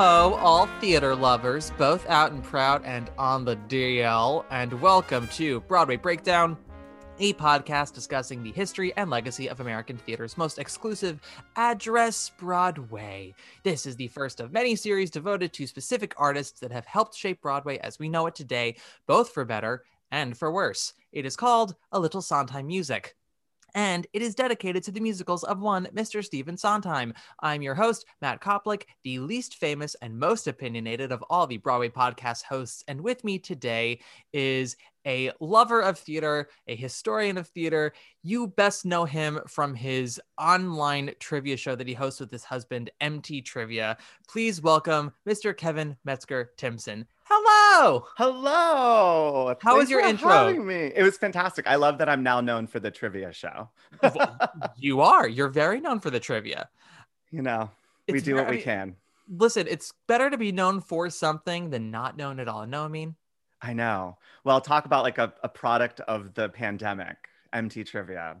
Hello, all theater lovers, both out and proud and on the DL, and welcome to Broadway Breakdown, a podcast discussing the history and legacy of American theater's most exclusive address, Broadway. This is the first of many series devoted to specific artists that have helped shape Broadway as we know it today, both for better and for worse. It is called A Little Sondheim Music and it is dedicated to the musicals of one Mr. Stephen Sondheim. I'm your host, Matt Koplik, the least famous and most opinionated of all the Broadway podcast hosts. And with me today is a lover of theater, a historian of theater. You best know him from his online trivia show that he hosts with his husband, MT Trivia. Please welcome Mr. Kevin Metzger Timson. Hello. Hello. How Thanks was your intro? me. It was fantastic. I love that I'm now known for the trivia show. you are. You're very known for the trivia. You know, we do ver- what we can. Listen, it's better to be known for something than not known at all. Know what I mean? I know. Well, talk about like a, a product of the pandemic, MT trivia.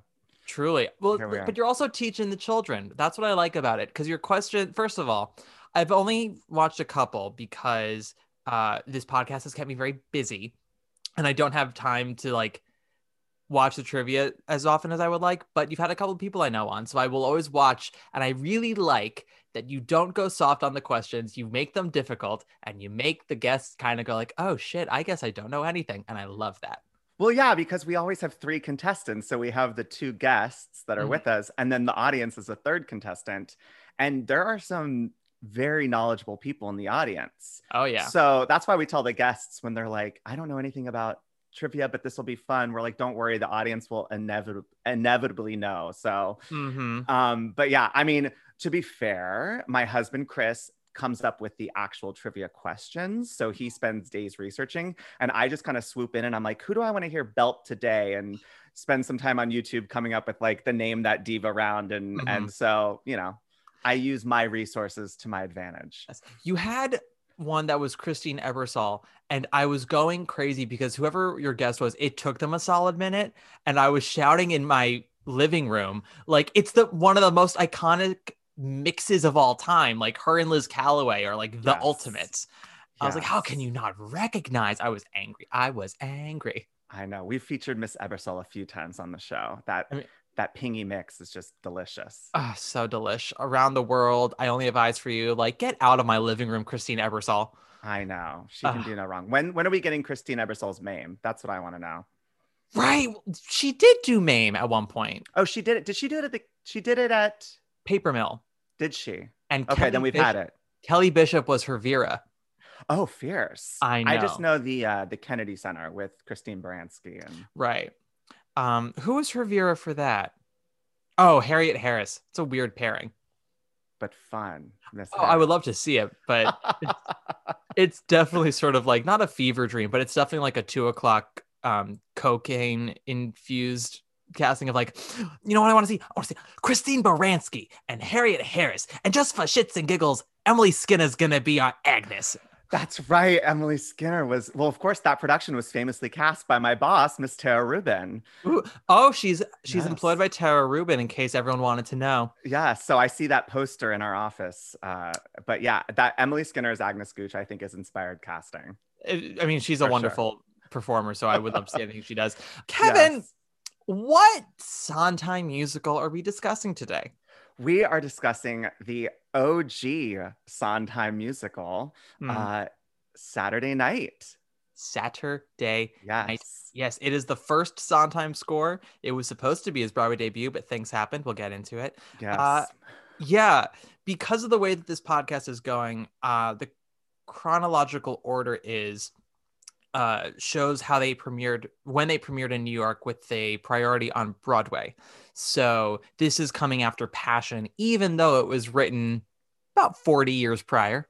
Truly. Well, we but you're also teaching the children. That's what I like about it. Because your question, first of all, I've only watched a couple because uh, this podcast has kept me very busy, and I don't have time to like watch the trivia as often as I would like. But you've had a couple of people I know on, so I will always watch. And I really like that you don't go soft on the questions. You make them difficult, and you make the guests kind of go like, "Oh shit, I guess I don't know anything," and I love that. Well, yeah, because we always have three contestants. So we have the two guests that are Mhm. with us, and then the audience is a third contestant. And there are some very knowledgeable people in the audience. Oh yeah. So that's why we tell the guests when they're like, I don't know anything about trivia, but this will be fun. We're like, don't worry, the audience will inevit- inevitably know. So, hmm um, but yeah, I mean, to be fair, my husband, Chris, comes up with the actual trivia questions. So he spends days researching, and I just kind of swoop in and I'm like, who do I want to hear belt today? And spend some time on YouTube coming up with like the name that diva round. And, Mhm. and so, you know, I use my resources to my advantage. You had one that was Christine Ebersole, and I was going crazy because whoever your guest was, it took them a solid minute, and I was shouting in my living room like it's the one of the most iconic mixes of all time. Like her and Liz Callaway are like the Yes. ultimates. I was like, how can you not recognize? I was angry. I was angry. I know. We've featured Miss Ebersole a few times on the show. That I mean- that pingy mix is just delicious. Ah, so delish. Around the world, I only have eyes for you. Like, get out of my living room, Christine Ebersole. I know. She can Ugh. do no wrong. When when are we getting Christine Ebersole's Mame? That's what I want to know. Right. She did do MAME at one point. Oh, she did it. Did she do it at the she did it at Paper Mill. did she? And Okay, Kelly then we've Bishop- had it. Kelly Bishop was her Vera. Oh, fierce. I I just know. know the uh the Kennedy Center with Christine Baranski and Right. Um, who was her Vera for that? Oh, Harriet Harris. It's a weird pairing. but fun. Miss Oh, I would love to see it, but it's definitely sort of like not a fever dream, but it's definitely like a two o'clock um cocaine infused casting of like, you know what I want to see? I want to see Christine Baranski and Harriet Harris, and just for shits and giggles, Emily Skinner's gonna be our Agnes. That's right. Emily Skinner was, well, of course, that production was famously cast by my boss, Miss Tara Rubin. Ooh, oh, she's she's Yes. employed by Tara Rubin. In case everyone wanted to know. Yeah. So I see that poster in our office. Uh, but yeah, that Emily Skinner's Agnes Gooch, I think, is inspired casting. I mean, she's a For sure. wonderful performer, so I would love to see anything she does. Kevin, Yes. what Sondheim musical are we discussing today? We are discussing the OG Sondheim musical, Hmm. uh, Saturday Night. Saturday Yes. Night. Yes, it is the first Sondheim score. It was supposed to be his Broadway debut, but things happened. We'll get into it. Yes. Uh, Yeah, because of the way that this podcast is going, uh, the chronological order is uh, shows how they premiered when they premiered in New York with a priority on Broadway. So this is coming after Passion, even though it was written about 40 years prior.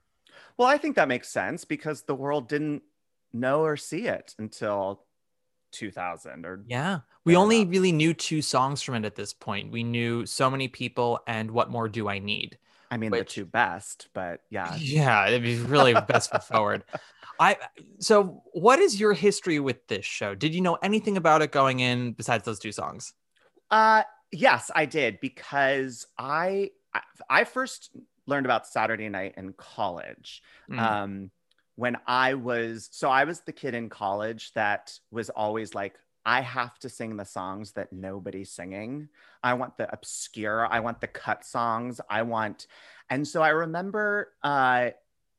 well, I think that makes sense because the world didn't know or see it until 2000 or Yeah. We only really knew two songs from it at this point. We knew So Many People and What More Do I Need? I mean Which- the two best, but yeah. Yeah, it'd be really best foot forward. I so what is your history with this show? Did you know anything about it going in besides those two songs? Uh yes, I did because I I, first learned about Saturday night in college. Mm. Um when I was so I was the kid in college that was always like I have to sing the songs that nobody's singing. I want the obscure, I want the cut songs. I want and so I remember uh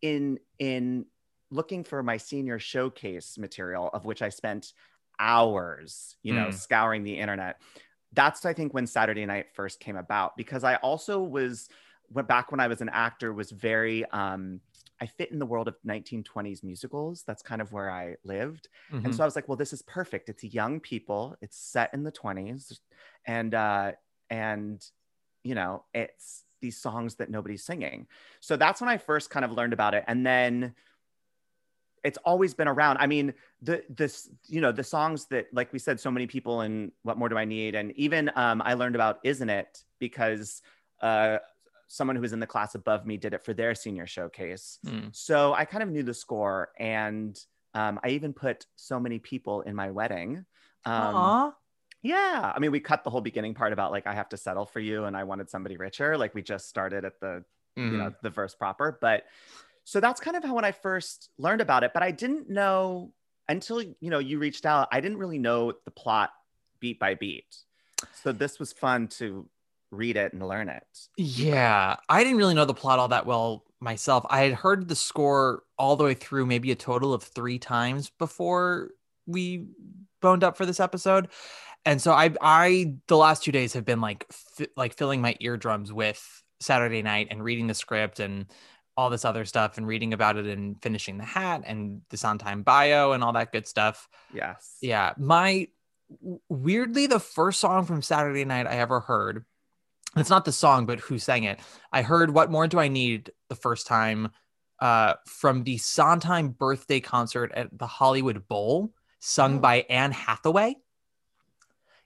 in in looking for my senior showcase material of which I spent hours, you know, Mm. scouring the internet. That's I think when Saturday night first came about because I also was went back when I was an actor was very um I fit in the world of 1920s musicals. That's kind of where I lived. Mhm. And so I was like, well, this is perfect. It's young people. It's set in the 20s. And uh and you know, it's these songs that nobody's singing. So that's when I first kind of learned about it. And then it's always been around. I mean, the this, you know, the songs that like we said, so many people and what more do I need? And even um I learned about Isn't It because uh someone who was in the class above me did it for their senior showcase. Mm. So I kind of knew the score, and um, I even put so many people in my wedding. Um, Aw. yeah, I mean, we cut the whole beginning part about like I have to settle for you, and I wanted somebody richer. Like we just started at the Mhm. you know the verse proper, but so that's kind of how when I first learned about it. But I didn't know until you know you reached out. I didn't really know the plot beat by beat. So this was fun to read it and learn it. Yeah, I didn't really know the plot all that well myself. I had heard the score all the way through maybe a total of 3 times before we boned up for this episode. And so I I the last 2 days have been like fi- like filling my eardrums with Saturday night and reading the script and all this other stuff and reading about it and finishing the hat and the Sondheim bio and all that good stuff. Yes. Yeah, my weirdly the first song from Saturday Night I ever heard. It's not the song, but who sang it. I heard "What More Do I Need" the first time uh, from the Sondheim birthday concert at the Hollywood Bowl, sung Oh. by Anne Hathaway.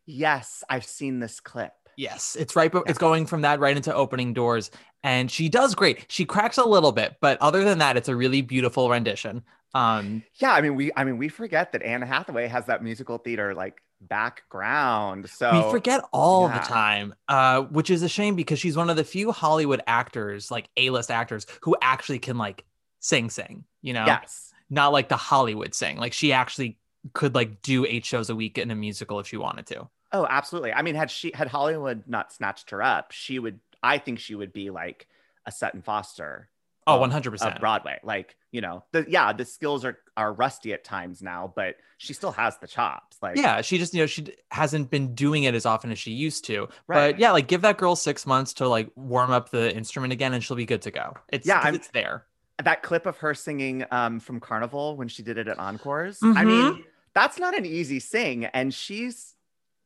Yes, I've seen this clip. Yes, it's right, it's going from that right into opening doors, and she does great. She cracks a little bit, but other than that, it's a really beautiful rendition. Um, Yeah, I mean we I mean we forget that Anne Hathaway has that musical theater like background. So we forget all yeah. the time uh which is a shame because she's one of the few hollywood actors like a-list actors who actually can like sing sing you know Yes. not like the hollywood sing like she actually could like do eight shows a week in a musical if she wanted to Oh, absolutely. I mean, had she had Hollywood not snatched her up, she would I think she would be like a Sutton Foster oh 100% of Broadway. Like, you know, the yeah, the skills are are rusty at times now, but she still has the chops. Like yeah she just you know she hasn't been doing it as often as she used to Right. but yeah like give that girl six months to like warm up the instrument again and she'll be good to go it's Yeah, it's there that clip of her singing um from Carnival when she did it at Encores. I Mhm. mean, that's not an easy sing, and she's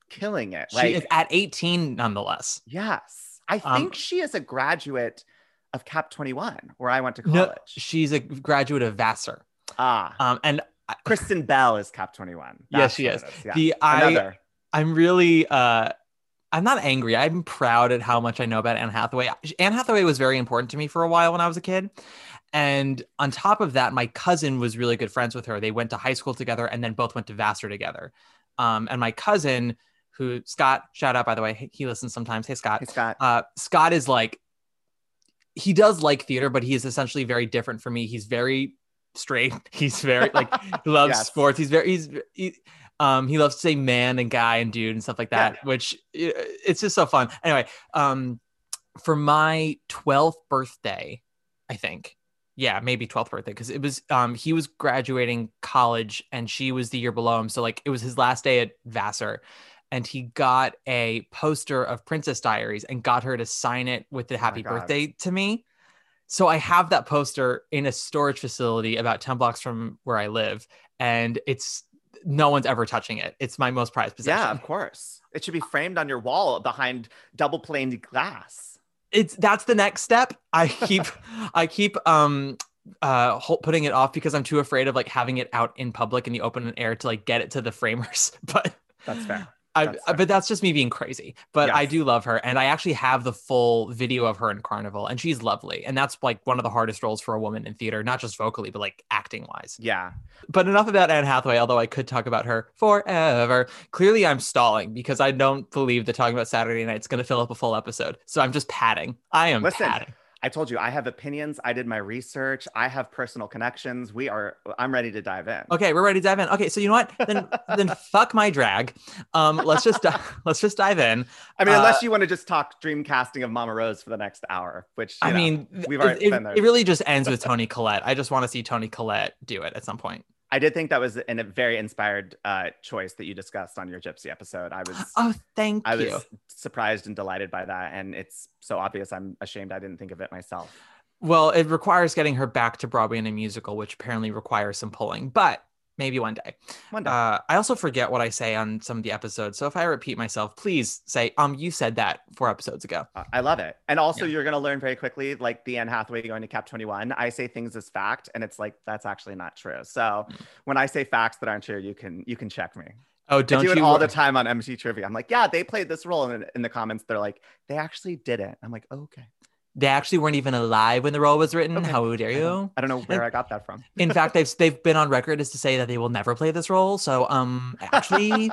killing it. she Like at 18 nonetheless Yes. I Um, think she is a graduate of Cap 21, where I went to college. no, she's a graduate of vassar ah, um and I- Kristen Bell is Cap 21. Yes, she is. it Yeah. the I Another. I'm really uh I'm not angry. I'm proud at how much I know about Anne Hathaway. Anne Hathaway was very important to me for a while when I was a kid. And on top of that, my cousin was really good friends with her. They went to high school together and then both went to Vassar together. Um, and my cousin, who Scott, shout out by the way, he listens sometimes. Hey Scott. Hey, Scott. Uh, Scott is like, he does like theater, but he is essentially very different from me. He's very straight. He's very like he loves Yes. sports. He's very he's he, um he loves to say man and guy and dude and stuff like that, which it's just so fun. Anyway, um for my 12th birthday, I think. Yeah, maybe 12th birthday because it was um he was graduating college and she was the year below him. So like it was his last day at Vassar and he got a poster of Princess Diaries and got her to sign it with the happy Oh birthday to me. So I have that poster in a storage facility about 10 blocks from where I live and it's no one's ever touching it. It's my most prized possession. Yeah, of course. It should be framed on your wall behind double planed glass. it's that's the next step i keep i keep um uh putting it off because i'm too afraid of like having it out in public in the open air to like get it to the framers but That's fair. I, That's uh, fair. but that's just me being crazy but i do love her and i actually have the full video of her in carnival and she's lovely and that's like one of the hardest roles for a woman in theater not just vocally but like acting wise Yeah. but enough about Anne Hathaway, although I could talk about her forever. Clearly, I'm stalling because I don't believe that talking about Saturday night is going to fill up a full episode. So I'm just padding. I am Listen, padding. I told you I have opinions. I did my research. I have personal connections. We are I'm ready to dive in. Okay, we're ready to dive in. Okay, so you know what? Then then fuck my drag. Um, let's just let's just dive in. I mean, Uh, unless you want to just talk dream casting of Mama Rose for the next hour, which I know, mean, we've already it, been there. it really just ends with Toni Collette. I just want to see Toni Collette do it at some point. I did think that was an, a very inspired uh, choice that you discussed on your Gypsy episode. I was Oh, thank I you. I was surprised and delighted by that, and it's so obvious. I'm ashamed I didn't think of it myself. Well, it requires getting her back to Broadway in a musical, which apparently requires some pulling, but maybe one day. One day. Uh, I also forget what I say on some of the episodes. So if I repeat myself, please say, um, you said that four episodes ago. Uh, I love it. And also, Yeah. you're going to learn very quickly, like the Anne Hathaway going to Cap 21. I say things as fact, and it's like that's actually not true. So Mm. when I say facts that aren't true, you can you can check me. Oh, don't do it all the time on MT Trivia. I'm like, yeah, they played this role, and in the comments, they're like, they actually did it. I'm like, okay. They actually weren't even alive when the role was written. Okay. How dare you? I don't know where And- I got that from. In fact, they've they've been on record as to say that they will never play this role. So, um, actually,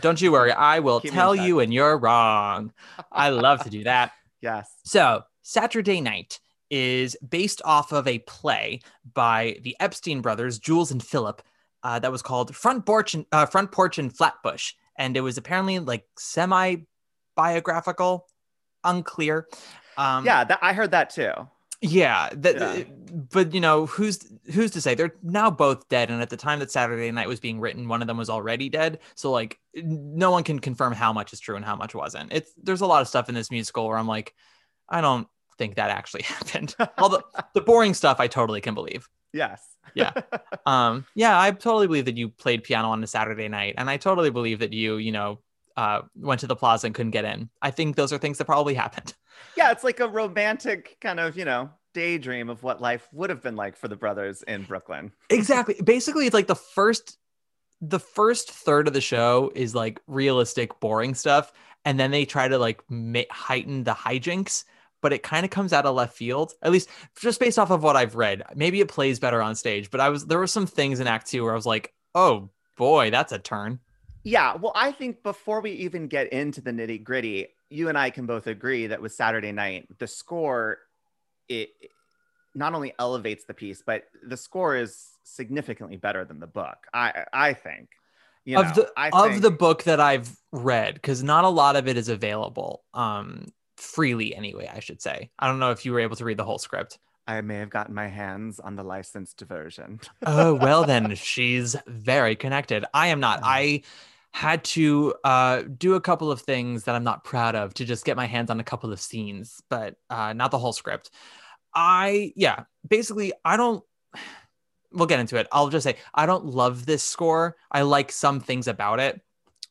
don't you worry. I will Keep tell you, and you're wrong. I love to do that. yes. So, Saturday Night is based off of a play by the Epstein brothers, Jules and Philip, uh, that was called Front Porch and uh, Front Porch and Flatbush, and it was apparently like semi biographical, unclear. Um, yeah, that, I heard that too. yeah, that, Yeah. but you know who's who's to say they're now both dead, and at the time that Saturday Night was being written, one of them was already dead. So like, no one can confirm how much is true and how much wasn't. It's there's a lot of stuff in this musical where I'm like, I don't think that actually happened. Although the boring stuff I totally can believe. Yes. Yeah. Um, yeah, I totally believe that you played piano on a Saturday night, and I totally believe that you, you know, uh, went to the plaza and couldn't get in. I think those are things that probably happened. yeah, it's like a romantic kind of, you know, daydream of what life would have been like for the brothers in Brooklyn. exactly basically it's like the first the first third of the show is like realistic boring stuff and then they try to like ma- heighten the hijinks but it kind of comes out of left field at least just based off of what i've read maybe it plays better on stage but i was there were some things in act two where i was like oh boy that's a turn Yeah, well, I think before we even get into the nitty gritty, you and I can both agree that with Saturday Night, the score it not only elevates the piece, but the score is significantly better than the book. I I think. You of know, the I of think- the book that i've read because not a lot of it is available um freely anyway i should say i don't know if you were able to read the whole script I may have gotten my hands on the licensed version. oh well then she's very connected i am not i had to uh do a couple of things that i'm not proud of to just get my hands on a couple of scenes but uh not the whole script. I yeah basically i don't we'll get into it. I'll just say i don't love this score. I like some things about it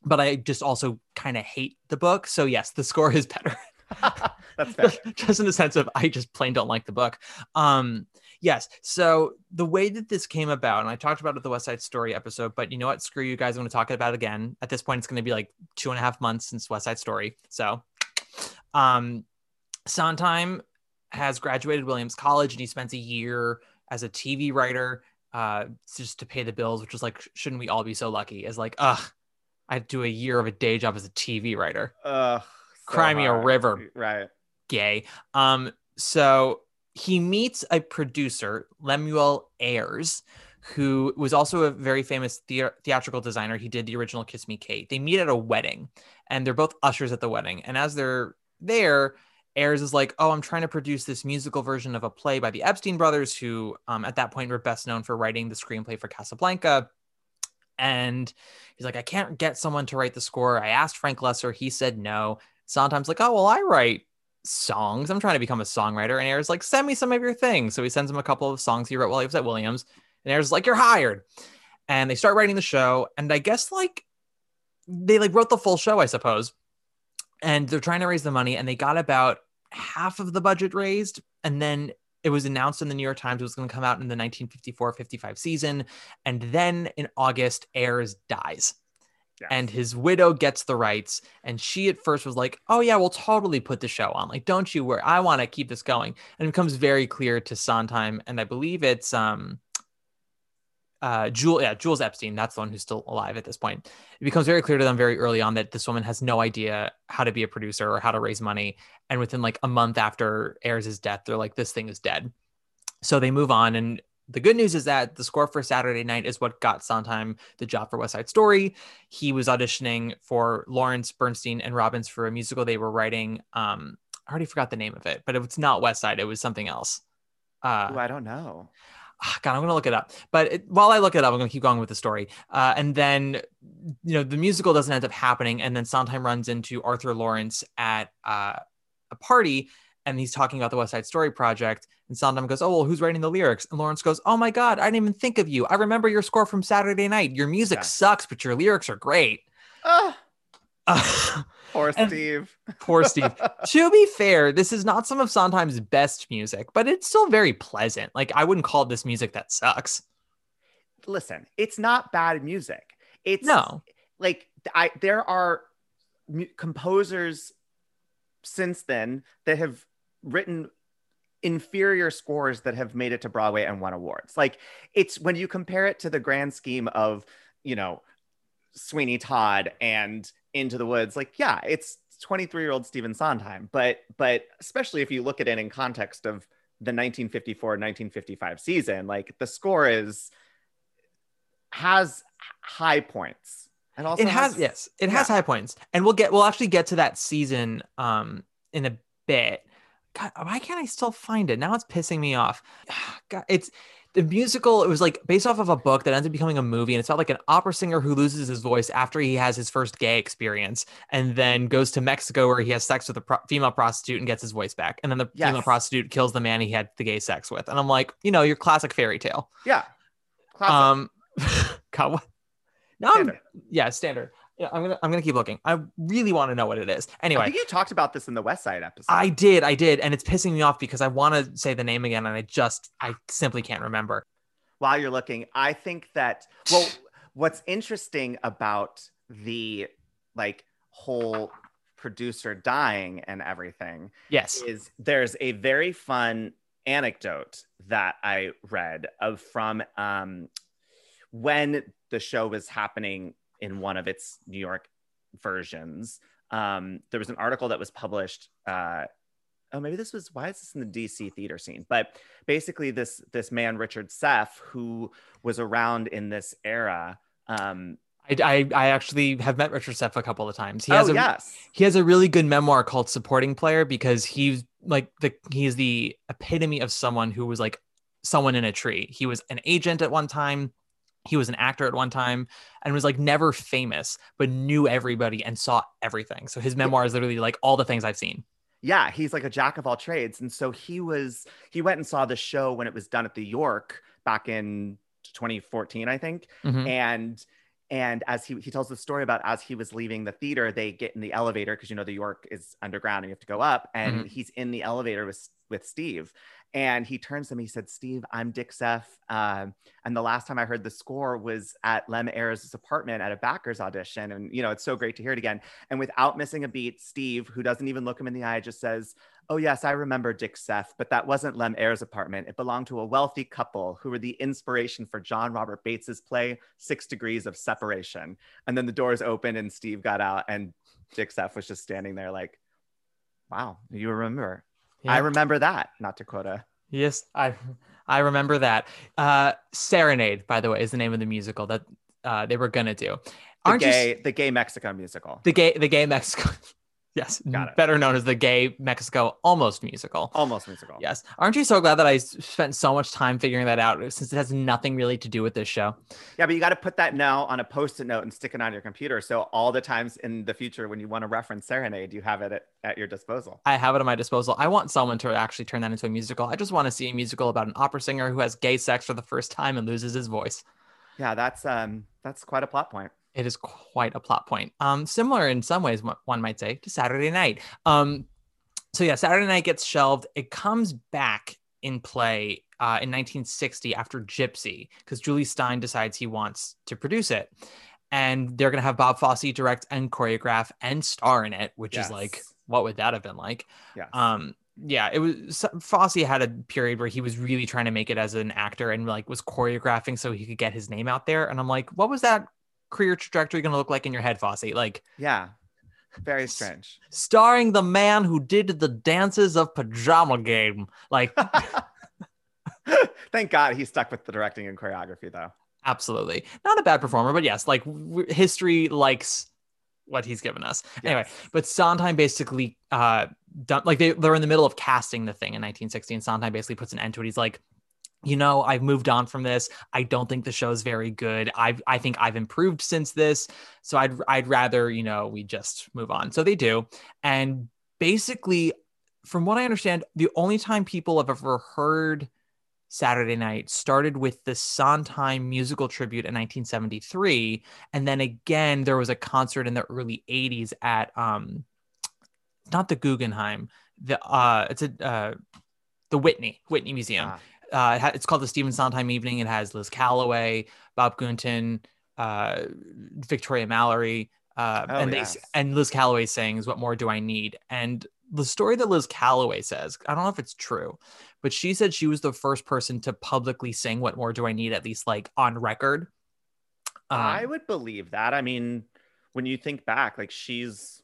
but i just also kind of hate the book. So yes the score is better. That's fair. just in the sense of I just plain don't like the book. Um, Yes. So the way that this came about, and I talked about it at the West Side Story episode, but you know what? Screw you guys. I'm going to talk about it again. At this point, it's going to be like two and a half months since West Side Story. So, um, Sondheim has graduated Williams College and he spends a year as a TV writer, uh, just to pay the bills, which was like, shouldn't we all be so lucky? As like, ugh, I do a year of a day job as a TV writer. Ugh, so Cry me a river. Right. gay. Um, so he meets a producer, Lemuel Ayres, who was also a very famous thea- theatrical designer. He did the original Kiss Me Kate. They meet at a wedding, and they're both ushers at the wedding. And as they're there, Ayres is like, "Oh, I'm trying to produce this musical version of a play by the Epstein brothers, who um, at that point were best known for writing the screenplay for Casablanca." And he's like, "I can't get someone to write the score. I asked Frank Loesser. He said no." Sondheim's like, "Oh, well, I write songs. I'm trying to become a songwriter. And Ayres like, send me some of your things. So he sends him a couple of songs he wrote while he was at Williams. And Ayres is like, you're hired. And they start writing the show. And I guess like they like wrote the full show, I suppose. And they're trying to raise the money. And they got about half of the budget raised. And then it was announced in the New York Times it was going to come out in the 1954-55 season. And then in August, Ayres dies And his widow gets the rights and she at first was like oh yeah we'll totally put the show on like don't you worry i want to keep this going and it becomes very clear to sondheim and i believe it's um uh Jewel, yeah, Jules Epstein, that's the one who's still alive at this point. It becomes very clear to them very early on that this woman has no idea how to be a producer or how to raise money. And within like a month after Ayres' death, they're like, this thing is dead. So they move on. And the good news is that the score for Saturday Night is what got Sondheim the job for West Side Story. He was auditioning for Laurents Bernstein and Robbins for a musical they were writing. Um, I already forgot the name of it, but it was not West Side. It was something else. Uh, Ooh, I don't know. ah, God, I'm gonna look it up. But it, while I look it up, I'm gonna keep going with the story. Uh, and then, you know, the musical doesn't end up happening, and then Sondheim runs into Arthur Laurents at uh, a party, and he's talking about the West Side Story project. And Sondheim goes, "Oh, well, who's writing the lyrics?" And Laurents goes, "Oh my God, I didn't even think of you. I remember your score from Saturday Night. Your music Yeah. sucks, but your lyrics are great." Ah, Uh, poor Steve. poor Steve. to be fair, this is not some of Sondheim's best music, but it's still very pleasant. Like I wouldn't call this music that sucks. Listen, it's not bad music. It's No. like I there are mu- composers since then that have written inferior scores that have made it to Broadway and won awards. Like it's when you compare it to the grand scheme of, you know, Sweeney Todd and Into the Woods, like yeah, it's 23-year-old Stephen Sondheim, but but especially if you look at it in context of the 1954-1955 season, like the score is has high points. And also it has, yes, it has high points, and we'll get we'll actually get to that season um in a bit. God, why can't I still find it? Now it's pissing me off. God, it's the musical. It was like based off of a book that ends up becoming a movie, and it's about like an opera singer who loses his voice after he has his first gay experience, and then goes to Mexico where he has sex with a pro- female prostitute and gets his voice back, and then the female prostitute kills the man he had the gay sex with, and I'm like, you know, your classic fairy tale. Yeah. Classic. Um, God, what? No, Standard. yeah, standard. Yeah, I'm gonna I'm gonna keep looking. I really want to know what it is. Anyway, I think you talked about this in the West Side episode. I did, I did, and it's pissing me off because I want to say the name again, and I just I simply can't remember. While you're looking, I think that well, what's interesting about the like whole producer dying and everything Yes. is there's a very fun anecdote that I read of from um, when the show was happening in one of its New York versions. Um, there was an article that was published. Uh, oh, maybe this was why is this in the DC theater scene? But basically, this this man Richard Seff, who was around in this era. Um, I, I I actually have met Richard Seff a couple of times. He has oh a yes, he has a really good memoir called Supporting Player because he's like the he's the epitome of someone who was like someone in a tree. He was an agent at one time. He was an actor at one time and was like never famous, but knew everybody and saw everything. So his memoir is literally like all the things I've seen. yeah, he's like a jack of all trades. And so he was, he went and saw the show when it was done at the York back in 2014, I think. Mhm. And and as he he tells the story about as he was leaving the theater, they get in the elevator because you know the York is underground and you have to go up, and Mhm. he's in the elevator with with Steve. And he turns to me, he said, Steve, I'm Dick Seff. Um, and the last time I heard the score was at Lem Ayres' apartment at a backers audition. And, you know, it's so great to hear it again. And without missing a beat, Steve, who doesn't even look him in the eye, just says, Oh, yes, I remember Dick Seff, but that wasn't Lem Ayres' apartment. It belonged to a wealthy couple who were the inspiration for John Robert Bates's play, Six Degrees of Separation. And then the doors opened and Steve got out, and Dick Seff was just standing there like, Wow, you remember. Yeah. I remember that, not to quote a Yes, I I remember that. Uh, Serenade, by the way, is the name of the musical that uh, they were gonna do. the Aren't you gay, the gay Mexico musical. the gay the gay Mexico? Yes, Got it. better known as the gay Mexico almost musical. Almost musical. Yes, aren't you so glad that I spent so much time figuring that out since it has nothing really to do with this show? Yeah, but you got to put that now on a post-it note and stick it on your computer. So all the times in the future when you want to reference Serenade, you have it at, at your disposal. I have it at my disposal. I want someone to actually turn that into a musical. I just want to see a musical about an opera singer who has gay sex for the first time and loses his voice. Yeah, that's um that's quite a plot point. It is quite a plot point. Um, similar in some ways, one- might say, to Saturday Night. Um, so yeah, Saturday Night gets shelved. It comes back in play uh, in 1960 after Gypsy because Jule Styne decides he wants to produce it, and they're gonna have Bob Fosse direct and choreograph and star in it, which is like, what would that have been like? Yeah. Um, yeah, it was Fosse had a period where he was really trying to make it as an actor and like was choreographing so he could get his name out there. And I'm like, what was that career trajectory going to look like in your head, Fosse? Like yeah. Very strange. starring the man who did the dances of Pajama Game. Like, Thank God he stuck with the directing and choreography though. absolutely not a bad performer, but yes, like w- history likes what he's given us. Anyway, but Sondheim basically uh done like they, they're in the middle of casting the thing in 1960 and Sondheim basically puts an end to it. He's like, you know, I've moved on from this. I don't think the show's very good. I I think I've improved since this. So I'd I'd rather, you know, we just move on. So they do. And basically, from what I understand, the only time people have ever heard Saturday Night started with the Sondheim musical tribute in 1973, and then again there was a concert in the early 80s at um, not the Guggenheim, the uh, it's a uh, the Whitney Whitney Museum. Ah. Uh, it's called the Stephen Sondheim Evening. It has Liz Callaway, Bob Gunton, uh, Victoria Mallory, uh, Oh, and they yes. and Liz Callaway sings "What More Do I Need?" And the story that Liz Callaway says, I don't know if it's true, but she said she was the first person to publicly sing "What More Do I Need?" at least like on record. Um, I would believe that. I mean, when you think back, like she's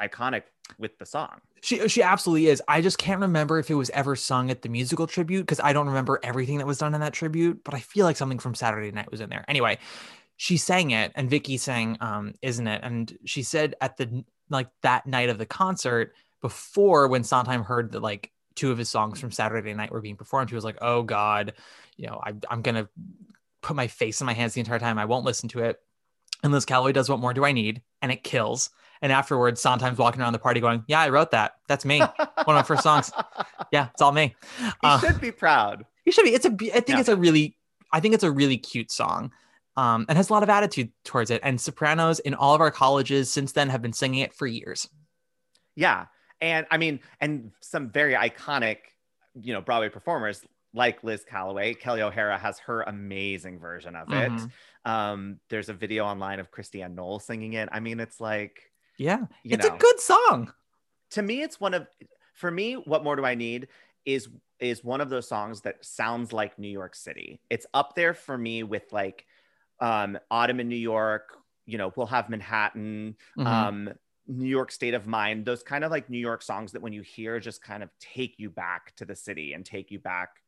iconic with the song. She she absolutely is. I just can't remember if it was ever sung at the musical tribute because I don't remember everything that was done in that tribute, but I feel like something from Saturday Night was in there. Anyway, she sang it and Vicky sang um isn't it? And she said at the like that night of the concert before when Sondheim heard that like two of his songs from Saturday Night were being performed, he was like, "Oh god, you know, I I'm going to put my face in my hands the entire time. I won't listen to it." And Liz Callaway does "What More Do I Need?" and it kills. And afterwards, Sondheim's walking around the party going, "Yeah, I wrote that. That's me. One of my first songs. Yeah, it's all me." He Uh, should be proud. you should be. It's a, I think Yeah. it's a really. I think it's a really cute song, um, and has a lot of attitude towards it. And sopranos in all of our colleges since then have been singing it for years. Yeah. And I mean, and some very iconic, you know, Broadway performers like Liz Callaway. Kelli O'Hara has her amazing version of it. Mhm. Um, there's a video online of Christiane Noll singing it. I mean, it's like, Yeah, you it's know, a good song. to me, it's one of for me, what more do I need is is one of those songs that sounds like New York City. It's up there for me with like um Autumn in New York, you know, we'll have Manhattan, Mhm. um new york state of mind those kind of like new york songs that when you hear just kind of take you back to the city and take you back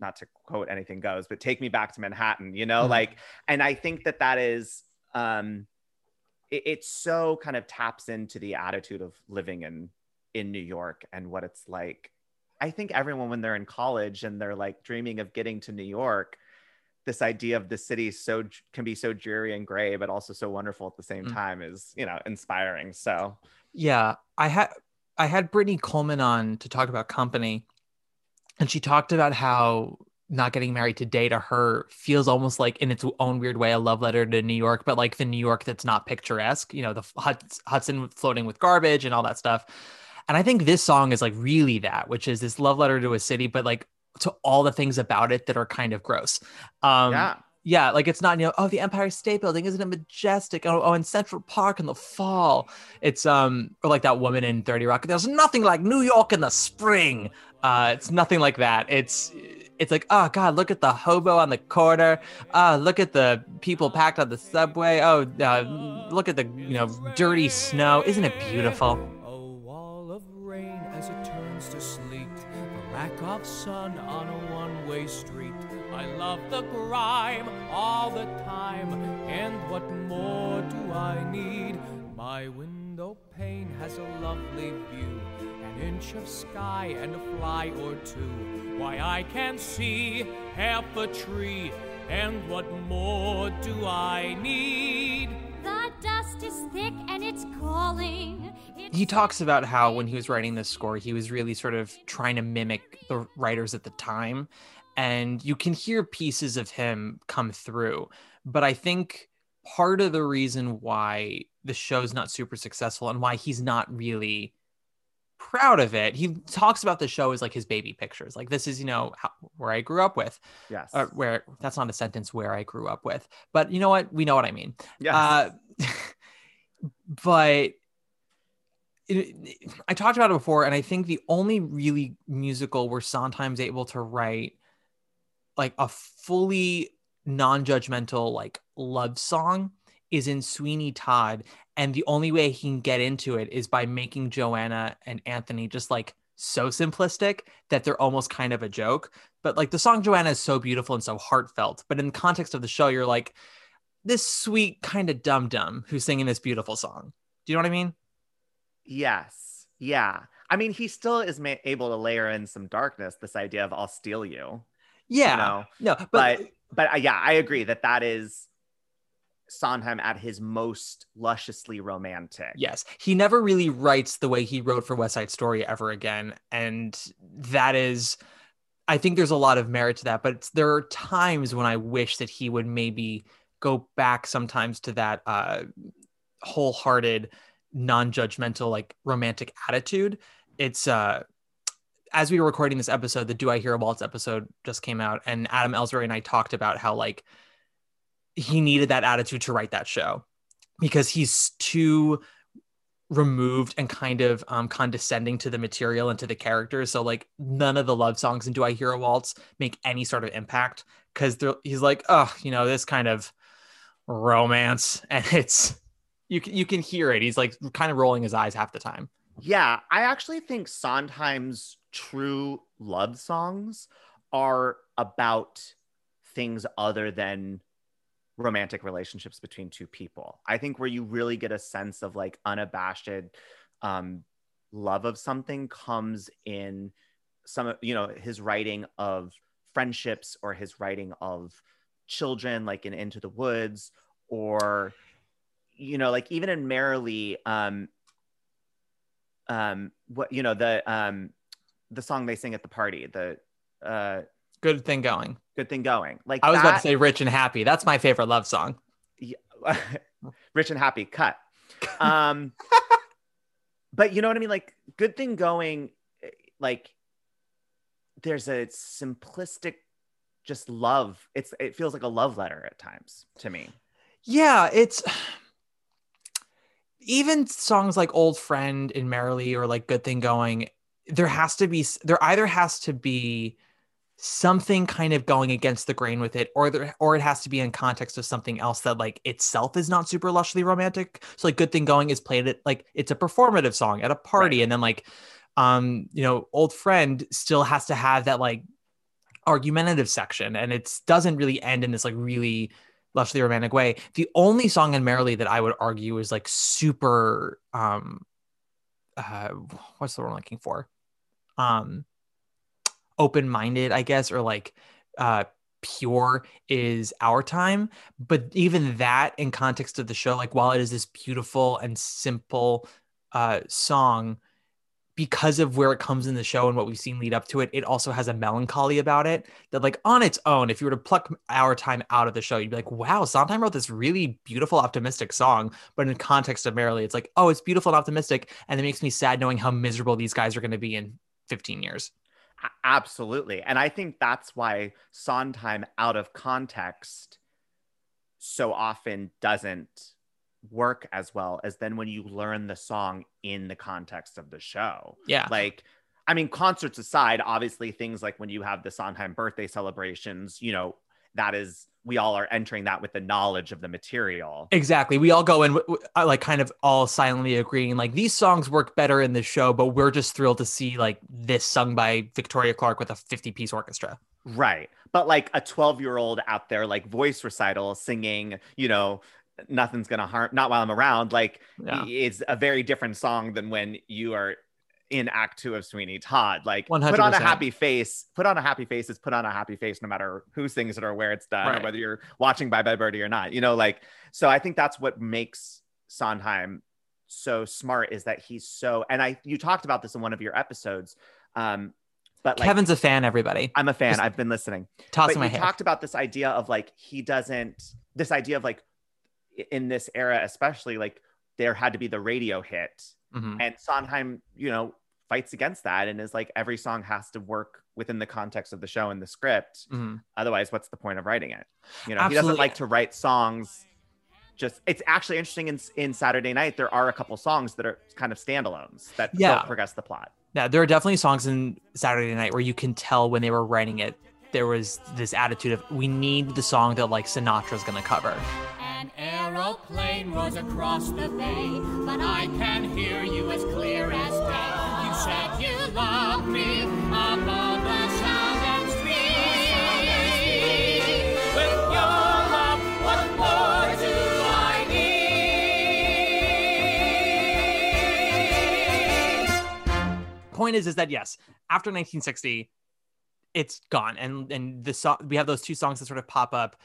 not to quote anything goes but take me back to manhattan you know Mhm. like and i think that that is um it, it so kind of taps into the attitude of living in in new york and what it's like i think everyone when they're in college and they're like dreaming of getting to new york this idea of the city so can be so dreary and gray but also so wonderful at the same Mm. time is you know inspiring so Yeah, I had I had Brittany Coleman on to talk about company, and she talked about how not getting married today to her feels almost like in its own weird way a love letter to New York, but like the New York that's not picturesque. You know, the Hudson floating with garbage and all that stuff. And I think this song is like really that, which is this love letter to a city, but like to all the things about it that are kind of gross. Um, yeah. yeah, like it's not, you know, oh, the Empire State Building, isn't it majestic? Oh, oh, in Central Park in the fall. It's um or like that woman in 30 Rock. There's nothing like New York in the spring. Uh it's nothing like that. It's it's like, oh God, look at the hobo on the corner. Uh, look at the people packed on the subway. Oh, uh, look at the you know dirty snow. Isn't it beautiful? A wall of rain as it turns to sleet. The lack of sun on a one way street. I love the grime all the time. And what more do? My window pane has a lovely view. An inch of sky and a fly or two. Why, I can see half a tree. And what more do I need? The dust is thick and it's calling. It's He talks about how when he was writing this score, he was really sort of trying to mimic the writers at the time. And you can hear pieces of him come through. But I think part of the reason why the show's not super successful and why he's not really proud of it, he talks about the show as like his baby pictures. Like, this is, you know, how, where I grew up with. Yes. Uh, where that's not a sentence where I grew up with. But you know what? We know what I mean. Yeah. Uh, but it, I talked about it before, and I think the only really musical where Sondheim's able to write like a fully non-judgmental like love song is in Sweeney Todd, and the only way he can get into it is by making Joanna and Anthony just like so simplistic that they're almost kind of a joke. But like the song Joanna is so beautiful and so heartfelt, but in the context of the show, you're like this sweet kind of dum dum who's singing this beautiful song. Do you know what I mean? yes. Yeah. I mean, he still is ma- able to layer in some darkness. This idea of "I'll steal you," Yeah. know, no, but, but but uh, yeah, I agree that that is Sondheim at his most lusciously romantic. yes, he never really writes the way he wrote for West Side Story ever again, and that is, I think there's a lot of merit to that. But there are times when I wish that he would maybe go back sometimes to that uh, wholehearted, non-judgmental, like romantic attitude. It's uh as we were recording this episode, the Do I Hear a Waltz episode just came out, and Adam Ellsbury and I talked about how like he needed that attitude to write that show because he's too removed and kind of um, condescending to the material and to the characters. So like none of the love songs and Do I Hear a Waltz make any sort of impact because he's like, oh, you know, this kind of romance, and it's you can you can hear it. He's like kind of rolling his eyes half the time. Yeah, I actually think Sondheim's true love songs are about things other than romantic relationships between two people. I think where you really get a sense of like unabashed um, love of something comes in some of you know his writing of friendships or his writing of children, like in Into the Woods, or you know, like even in Merrily, um, um, what you know the um, the song they sing at the party, the uh, Good thing going. good thing going. Like I was about to say Rich and Happy. That's my favorite love song. yeah, rich and happy cut um but you know what i mean like good thing going like there's a simplistic just love it's it feels like a love letter at times to me Yeah, it's even songs like Old Friend and Merrily or like Good Thing Going, there has to be there either has to be something kind of going against the grain with it or there or it has to be in context of something else that like itself is not super lushly romantic. So like good thing going is played at like it's a performative song at a party and then like um you know old friend still has to have that like argumentative section and it doesn't really end in this like really lushly romantic way. The only song in merrily that i would argue is like super um uh what's the word i'm looking for? Um open-minded i guess or like uh pure is our time but even that in context of the show like while it is this beautiful and simple uh song because of where it comes in the show and what we've seen lead up to it, it also has a melancholy about it that, like, on its own, if you were to pluck our time out of the show, you'd be like, wow, Sondheim wrote this really beautiful, optimistic song. But in context of Merrily, it's like, oh, it's beautiful and optimistic. And it makes me sad knowing how miserable these guys are going to be in 15 years. Absolutely. And I think that's why Sondheim out of context so often doesn't work as well as then when you learn the song in the context of the show. Yeah. Like, I mean, concerts aside, obviously things like when you have the Sondheim birthday celebrations, you know, that is we all are entering that with the knowledge of the material. Exactly. We all go in uh, like kind of all silently agreeing like these songs work better in the show, but we're just thrilled to see like this sung by Victoria Clark with a 50 piece orchestra. Right. But like a 12 year old out there, like voice recital singing, you know, nothing's gonna harm not while I'm around, like Yeah. it's a very different song than when you are in act two of Sweeney Todd. Like put on a happy face, put on a happy face is put on a happy face no matter who sings it or where it's done, Right. or whether you're watching Bye Bye Birdie or not. You know, like so I think that's what makes Sondheim so smart is that he's so and I you talked about this in one of your episodes. Um but like Kevin's a fan, everybody. I'm a fan. Just I've been listening Tossing but my you hair. talked about this idea of like he doesn't this idea of like in this era especially like there had to be the radio hit Mhm. and sondheim you know fights against that and is like every song has to work within the context of the show and the script Mhm. otherwise what's the point of writing it you know he doesn't like to write songs just it's actually interesting in, in saturday night there are a couple songs that are kind of standalones that Yeah. don't progress the plot Yeah, there are definitely songs in Saturday Night where you can tell when they were writing it, there was this attitude of we need the song that like Sinatra's gonna cover. An aeroplane rose across the bay, but I can hear you as clear as Point is, is that yes, after 1960, it's gone, and and the song we have those two songs that sort of pop up.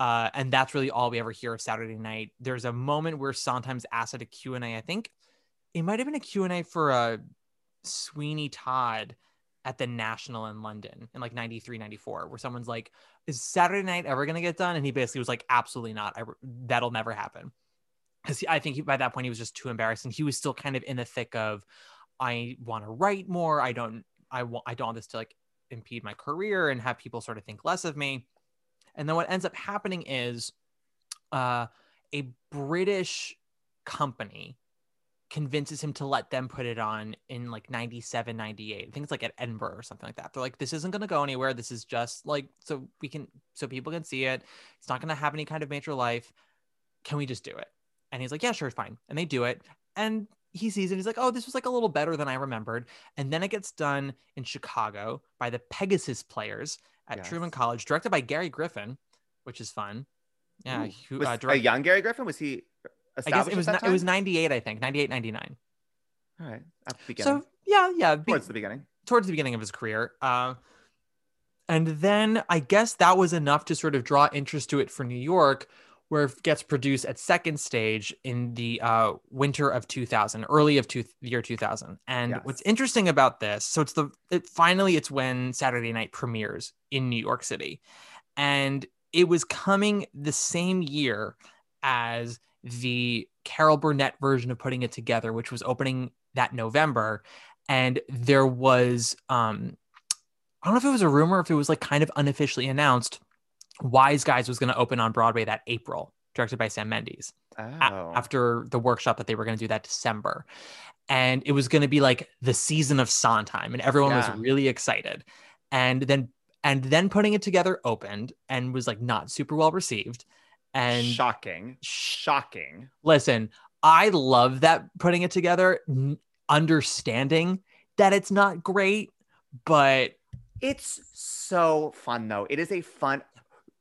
Uh, and that's really all we ever hear of Saturday Night. There's a moment where sometimes asked at a Q&A, I think it might have been a Q&A for uh, Sweeney Todd at the National in London in like 93, 94, where someone's like, is Saturday Night ever going to get done? And he basically was like, absolutely not. I, that'll never happen. Because I think he, by that point he was just too embarrassed. And he was still kind of in the thick of, I want to write more. I don't, I want, I don't want this to like impede my career and have people sort of think less of me. And then what ends up happening is uh, a British company convinces him to let them put it on in like 97, 98. I think it's like at Edinburgh or something like that. They're like, this isn't going to go anywhere. This is just like, so we can, so people can see it. It's not going to have any kind of major life. Can we just do it? And he's like, yeah, sure, fine. And they do it. And he sees it. He's like, oh, this was like a little better than I remembered. And then it gets done in Chicago by the Pegasus Players at Yes. Truman College, directed by Gary Griffin, which is fun. Yeah, Ooh. who, was uh, a young gary griffin was he I guess it was established ni- at it was 98, I think, 98, 99. All right, at the beginning So yeah, yeah, be- towards the beginning towards the beginning of his career. Uh, and then I guess that was enough to sort of draw interest to it for New York, where it gets produced at second stage in the uh, winter of 2000, early of two, the year 2000. And Yes. what's interesting about this, so it's the it finally it's when Saturday Night premieres in New York City, and it was coming the same year as the Carol Burnett version of putting it together, which was opening that November. And there was, um, I don't know if it was a rumor, if it was like kind of unofficially announced, Wise Guys was going to open on Broadway that April, directed by Sam Mendes oh a- after the workshop that they were going to do that December. And it was going to be like the season of Sondheim, and everyone Yeah. was really excited. And then and then putting it together opened and was like not super well received. And shocking shocking listen, I love that putting it together, n- understanding that it's not great, but It's so fun though. It is a fun.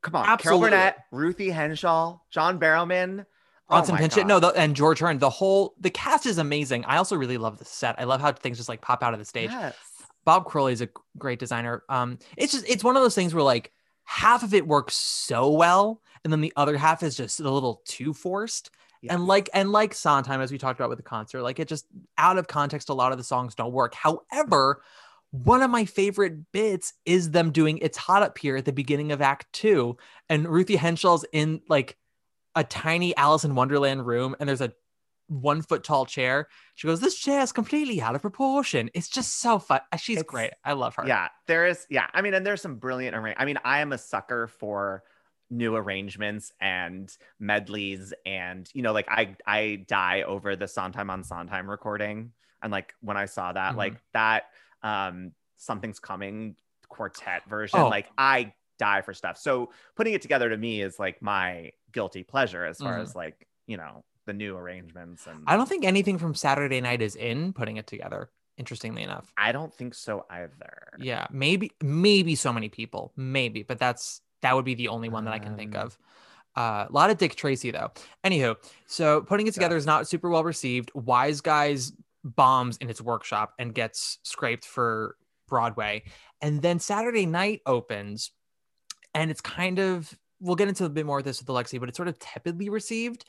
Come on, Absolutely. Carol Burnett, Ruthie Henshall, John Barrowman, Bronson oh Pinchot, no, the, and George Hearn, the whole the cast is amazing. I also really love the set. I love how things just like pop out of the stage. Yes. Bob Crowley is a great designer. Um, it's just it's one of those things where like half of it works so well, and then the other half is just a little too forced. And like and like Sondheim, as we talked about with the concert, like it just out of context, a lot of the songs don't work. However, one of my favorite bits is them doing "It's Hot Up Here" at the beginning of Act Two, and Ruthie Henshall's in like a tiny Alice in Wonderland room, and there's a one foot tall chair. She goes, "This chair is completely out of proportion." It's just so fun. She's It's- great. I love her. Yeah, there is. Yeah, I mean, and there's some brilliant arrange. I mean, I am a sucker for new arrangements and medleys, and you know, like I I die over the Sondheim on Sondheim recording, and like when I saw that, Mhm. like that, um, something's coming quartet version, Oh. like I die for stuff. So putting it together to me is like my guilty pleasure as far Mhm. as like you know the new arrangements and I don't think anything from Saturday Night is in putting it together. Interestingly enough. I don't think so either. Yeah, maybe maybe so many people, maybe, but that's that would be the only one that I can think Um, of. Uh, a lot of Dick Tracy though. Anywho, so putting it together is not super well received. Wise Guys bombs in its workshop and gets scraped for Broadway, and then Saturday Night opens, and it's kind of we'll get into a bit more of this with Alexi, but it's sort of tepidly received.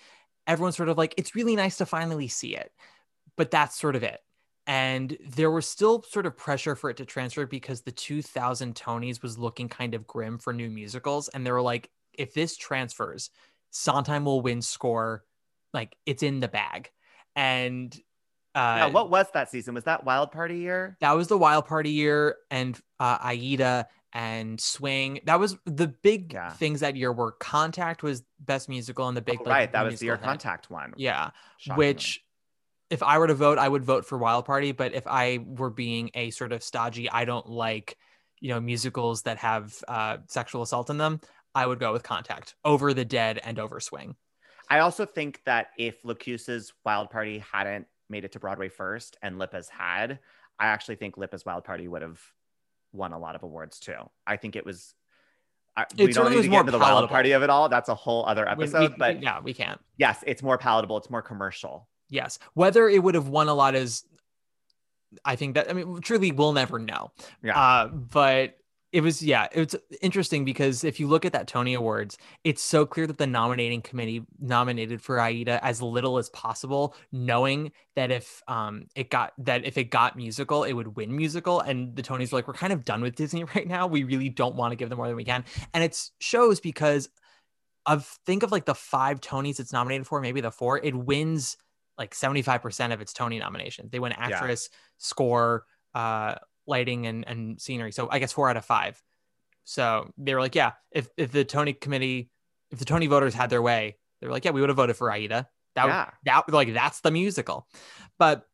Everyone's sort of like, it's really nice to finally see it, but that's sort of it and there was still sort of pressure for it to transfer because the 2000 tonys was looking kind of grim for new musicals and they were like if this transfers sondheim will win score like it's in the bag and uh Now, what was that season? Was that Wild Party year? that was the wild party year and uh aida and swing that was the big Yeah. things that year were contact was best musical and the big Oh, like, right, that was the year hit. contact one. yeah Shockingly. which if I were to vote, I would vote for Wild Party. But if I were being a sort of stodgy, I don't like, you know, musicals that have uh, sexual assault in them. I would go with Contact over The Dead and over Swing. I also think that if LaChiusa's Wild Party hadn't made it to Broadway first and Lippa's had, I actually think Lippa's Wild Party would have won a lot of awards too. I think it was. I, we don't need to more get into the Wild palatable. Party of it all. That's a whole other We- episode. we- but yeah, we can't. yes, it's more palatable. It's more commercial. Yes, whether it would have won a lot is, I think that I mean, truly, we'll never know. Yeah. Uh, but it was yeah, it's interesting because if you look at that Tony Awards, it's so clear that the nominating committee nominated for Aida as little as possible, knowing that if um it got that if it got musical, it would win musical. And the Tonys were like, we're kind of done with Disney right now. We really don't want to give them more than we can. And it shows because of think of like the five Tonys it's nominated for, maybe the four, it wins like 75% of its Tony nominations. They win actress, score, uh, lighting, and, and scenery. So I guess four out of five. So they were like, yeah, if, if the Tony committee, if the Tony voters had their way, they were like, yeah, we would have voted for Aida. That, Yeah. that like, that's the musical. But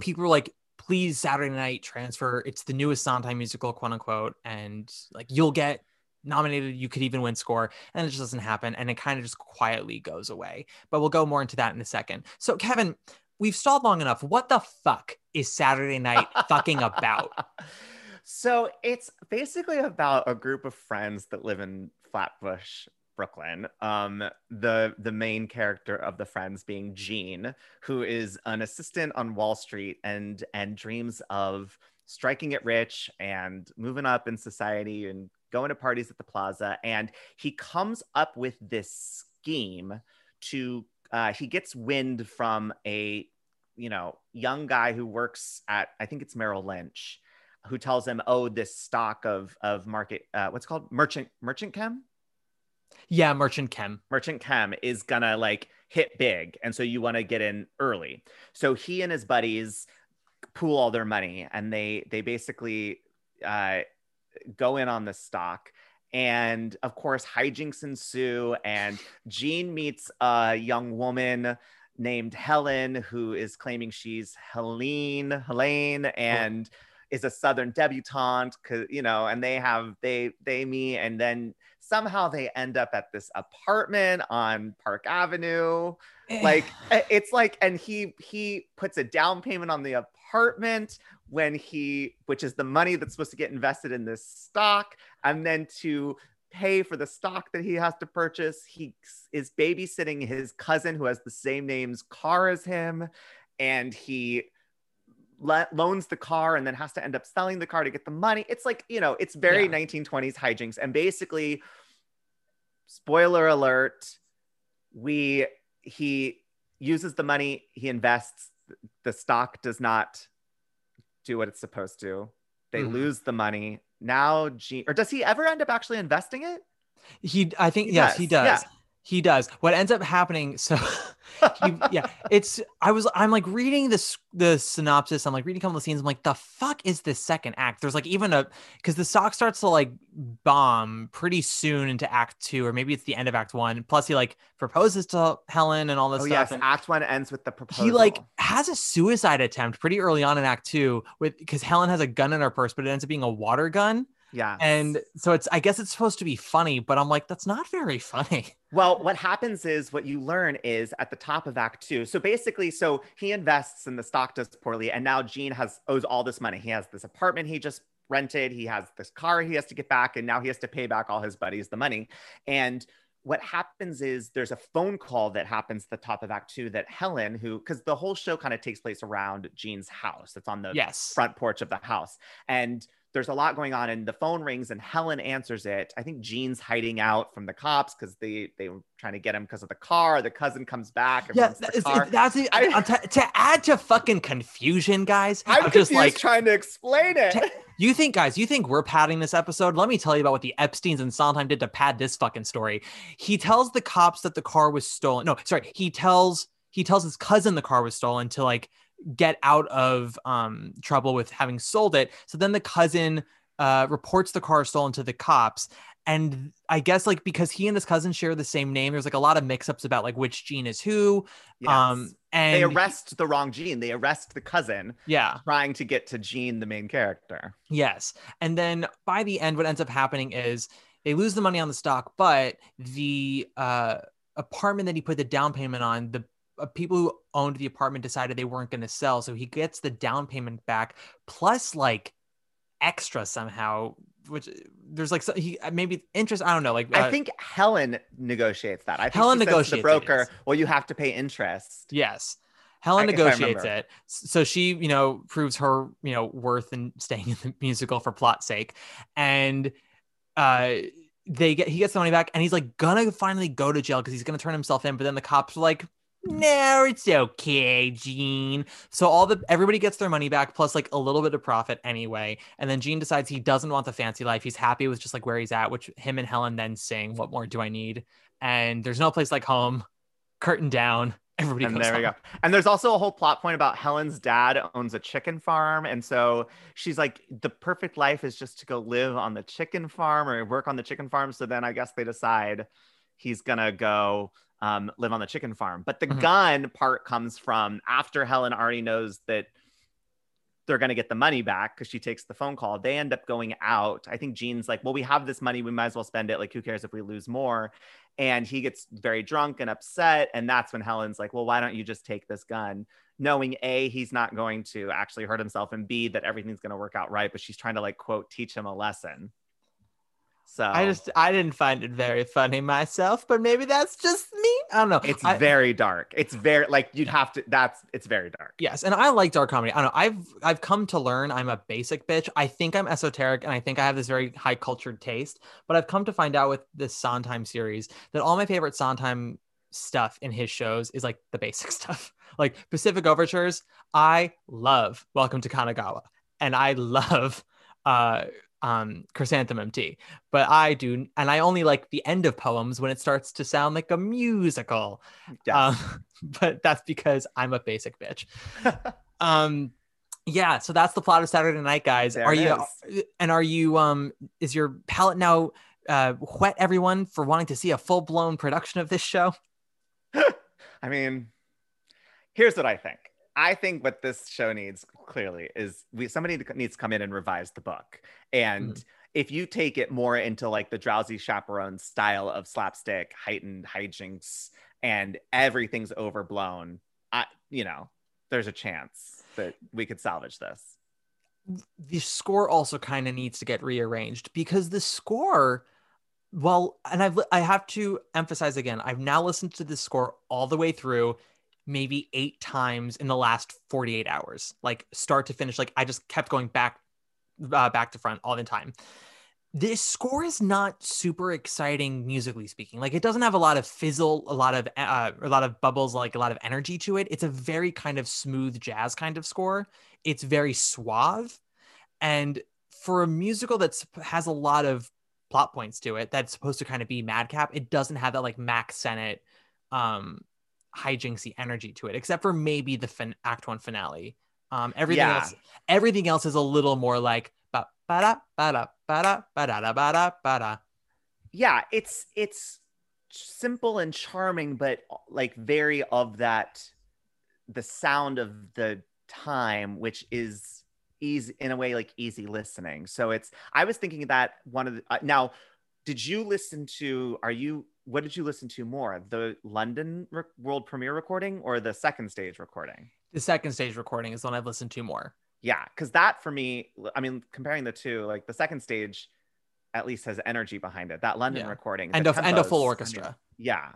people were like, please Saturday night transfer. It's the newest Sondheim musical, quote unquote. And like, you'll get nominated. You could even win score. And it just doesn't happen. And it kind of just quietly goes away. But we'll go more into that in a second. So, Kevin, we've stalled long enough. What the fuck is Saturday night fucking about? So it's basically about a group of friends that live in Flatbush, Brooklyn. Um, the the main character of the friends being Gene, who is an assistant on Wall Street and and dreams of striking it rich and moving up in society and going to parties at the plaza. And he comes up with this scheme to uh, he gets wind from a you know young guy who works at I think it's Merrill Lynch who tells him, "Oh, this stock of of market, uh, what's called merchant merchant chem, Yeah, Merchant Chem. merchant chem is gonna like hit big, and so you want to get in early." So he and his buddies pool all their money, and they they basically uh, go in on the stock. And of course, hijinks ensue, and jean meets a young woman named Helen who is claiming she's Helene, Helene, and is a Southern debutante, you know, and they have they they meet, and then somehow they end up at this apartment on Park Avenue. Like eh, it's like, and he he puts a down payment on the apartment when he, which is the money that's supposed to get invested in this stock, and then to pay for the stock that he has to purchase, he is babysitting his cousin who has the same name's car as him, and he le- loans the car and then has to end up selling the car to get the money. It's like, you know, it's very Yeah. 1920s hijinks. And basically, spoiler alert, we he uses the money, he invests. The stock does not do what it's supposed to. They Mhm. lose the money. Now, Gene, or does he ever end up actually investing it? He, I think, He yes, does, he does. yeah. He does. What ends up happening? So, he, yeah, it's. I was. I'm like reading this the synopsis. I'm like reading a couple of scenes. I'm like, the fuck is this second act? There's like even a because the sock starts to like bomb pretty soon into Act Two, or maybe it's the end of Act One. Plus, he like proposes to Helen and all this Oh, stuff. yes. and- Act one ends with the proposal. he like has a suicide attempt pretty early on in act two with because helen has a gun in her purse but it ends up being a water gun yeah. and so it's i guess it's supposed to be funny but i'm like that's not very funny Well, what happens is what you learn is at the top of Act Two. So basically, so he invests and the stock does poorly, and now Gene has owes all this money. He has this apartment he just rented. He has this car he has to get back, and now he has to pay back all his buddies the money. And what happens is there's a phone call that happens at the top of Act Two that Helen, who because the whole show kind of takes place around Gene's house. It's on the yes front porch of the house. And there's a lot going on and the phone rings and Helen answers it. I think Gene's hiding out from the cops because they they were trying to get him because of the car. The cousin comes back and yeah the car. that's. I- Uh, to, add to fucking confusion guys I'm just confused like trying to explain it. You think guys you think we're padding this episode let me tell you about what the epsteins and sondheim did to pad this fucking story he tells the cops that the car was stolen no sorry he tells he tells his cousin the car was stolen to like get out of um trouble with having sold it so then the cousin uh reports the car stolen to the cops and i guess like because he and his cousin share the same name there's like a lot of mix-ups about like which gene is who Yes. um and they arrest the wrong Gene. They arrest the cousin yeah trying to get to Gene, the main character. Yes. And then by the end, what ends up happening is they lose the money on the stock, but the uh, apartment that he put the down payment on, the people who owned the apartment decided they weren't going to sell. So he gets the down payment back plus like extra somehow, which there's like so he uh, maybe interest. I don't know. Like, I uh, think Helen negotiates that. I think Helen negotiates the it, broker, yes. well, you have to pay interest. Yes. Helen I- negotiates it. So she, you know, proves her, you know, worth in staying in the musical for plot's sake. And uh they get he gets the money back and he's like gonna finally go to jail because he's gonna turn himself in, but then the cops are like, no, it's okay, Gene. So all the everybody gets their money back plus like a little bit of profit anyway. And then Gene decides he doesn't want the fancy life. He's happy with just like where he's at, which him and Helen then sing, What more do I need? And there's no place like home. Curtain down. Everybody and there we go. And there's also a whole plot point about Helen's dad owns a chicken farm. And so she's like, the perfect life is just to go live on the chicken farm or work on the chicken farm. So then I guess they decide he's going to go um, live on the chicken farm. But the Mhm. gun part comes from after Helen already knows that they're going to get the money back because she takes the phone call. They end up going out. I think Gene's like, well, we have this money. We might as well spend it. Like, who cares if we lose more? And he gets very drunk and upset. And that's when Helen's like, well, why don't you just take this gun? Knowing A, he's not going to actually hurt himself, and B, that everything's going to work out right. But she's trying to, like, quote, teach him a lesson. So I just I didn't find it very funny myself, but maybe that's just me. I don't know. it's I- very dark. It's very, like, you'd have to, that's, it's very dark. yes, and I like dark comedy. I don't know. I've I've come to learn I'm a basic bitch. I think I'm esoteric, and I think I have this very high cultured taste. But I've come to find out with this Sondheim series that all my favorite Sondheim stuff in his shows is like the basic stuff, like Pacific Overtures. I love Welcome to Kanagawa, and I love uh um chrysanthemum tea. But i do and i only like the end of poems when it starts to sound like a musical. Um, but that's because i'm a basic bitch. Um yeah so that's the plot of saturday night guys. There are you and are you um is your palate now uh whet everyone for wanting to see a full-blown production of this show? I mean, here's what I think. I think what this show needs clearly is we somebody needs to come in and revise the book. And Mhm. if you take it more into like the drowsy chaperone style of slapstick, heightened hijinks, and everything's overblown, I you know, there's a chance that we could salvage this. the score also kind of needs to get rearranged because the score well and i've i have to emphasize again i've now listened to the score all the way through maybe eight times in the last 48 hours like start to finish like i just kept going back uh, back to front all the time this score is not super exciting musically speaking. Like it doesn't have a lot of fizzle, a lot of uh, a lot of bubbles, like a lot of energy to it. It's a very kind of smooth jazz kind of score. It's very suave, and for a musical that has a lot of plot points to it, that's supposed to kind of be madcap. It doesn't have that like Mack Sennett, um, hijinksy energy to it, except for maybe the fin- Act One finale. Um, everything Yeah. else, everything else is a little more like ba ba da ba da ba da ba da ba da ba da. yeah it's it's simple and charming but like very of that the sound of the time which is easy in a way like easy listening so it's i was thinking that one of the uh, now did you listen to are you what did you listen to more the london re- world premiere recording or the second stage recording The second stage recording is the one I've listened to more. yeah because that for me i mean comparing the two like the second stage at least has energy behind it that london Yeah. recording And a, and a full I mean, orchestra. yeah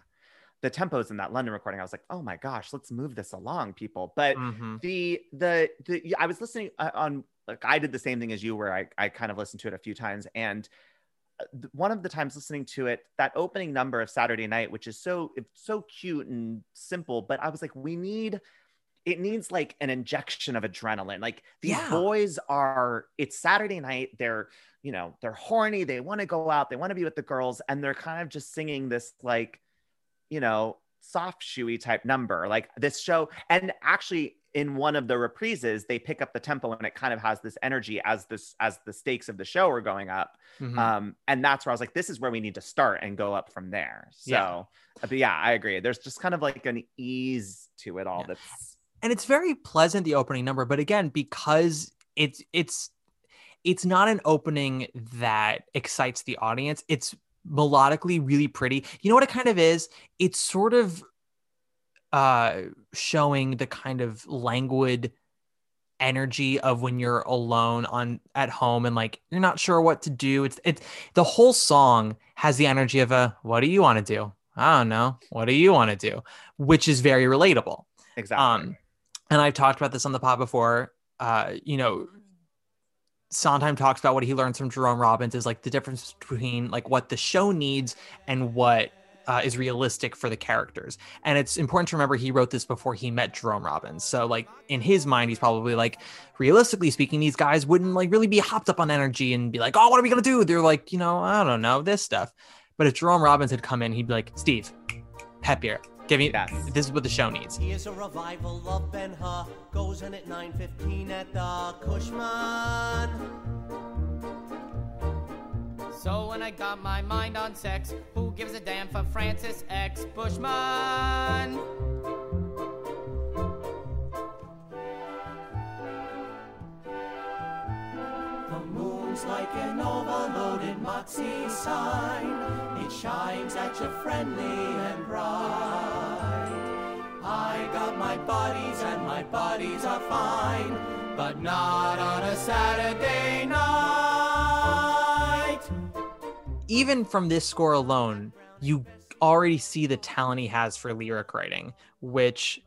the tempos in that london recording i was like oh my gosh let's move this along people but Mhm. the the the i was listening uh, on like i did the same thing as you where i, I kind of listened to it a few times and one of the times listening to it that opening number of saturday night which is so it's so cute and simple but i was like we need it needs like an injection of adrenaline like these Yeah. boys are it's saturday night they're you know they're horny they want to go out they want to be with the girls and they're kind of just singing this like you know soft shoey type number like this show and actually in one of the reprises they pick up the tempo and it kind of has this energy as this as the stakes of the show are going up Mhm. um and that's where i was like this is where we need to start and go up from there so Yeah. but yeah i agree there's just kind of like an ease to it all Yeah. that's and it's very pleasant the opening number but again because it's it's it's not an opening that excites the audience it's melodically really pretty you know what it kind of is it's sort of uh showing the kind of languid energy of when you're alone on at home and like you're not sure what to do. It's it's the whole song has the energy of a what do you want to do? I don't know. What do you want to do? which is very relatable. Exactly. Um, and I've talked about this on the pod before. Uh, you know, Sondheim talks about what he learns from Jerome Robbins is like the difference between like what the show needs and what uh, is realistic for the characters. And it's important to remember he wrote this before he met Jerome Robbins. So like in his mind, he's probably like, realistically speaking, these guys wouldn't like really be hopped up on energy and be like, oh, what are we gonna do? They're like, you know, I don't know this stuff. But if Jerome Robbins had come in, he'd be like, Steve, peppier. Give me Yes. this is what the show needs. Here's a revival of Ben Hur. Goes in at 9.15 at the Cushman. So when I got my mind on sex, who gives a damn for Francis X. Bushman? The moon's like an overloaded Moxie sign. It shines at you friendly and bright. I got my buddies and my buddies are fine, but not on a Saturday night. Even from this score alone, you already see the talent he has for lyric writing, which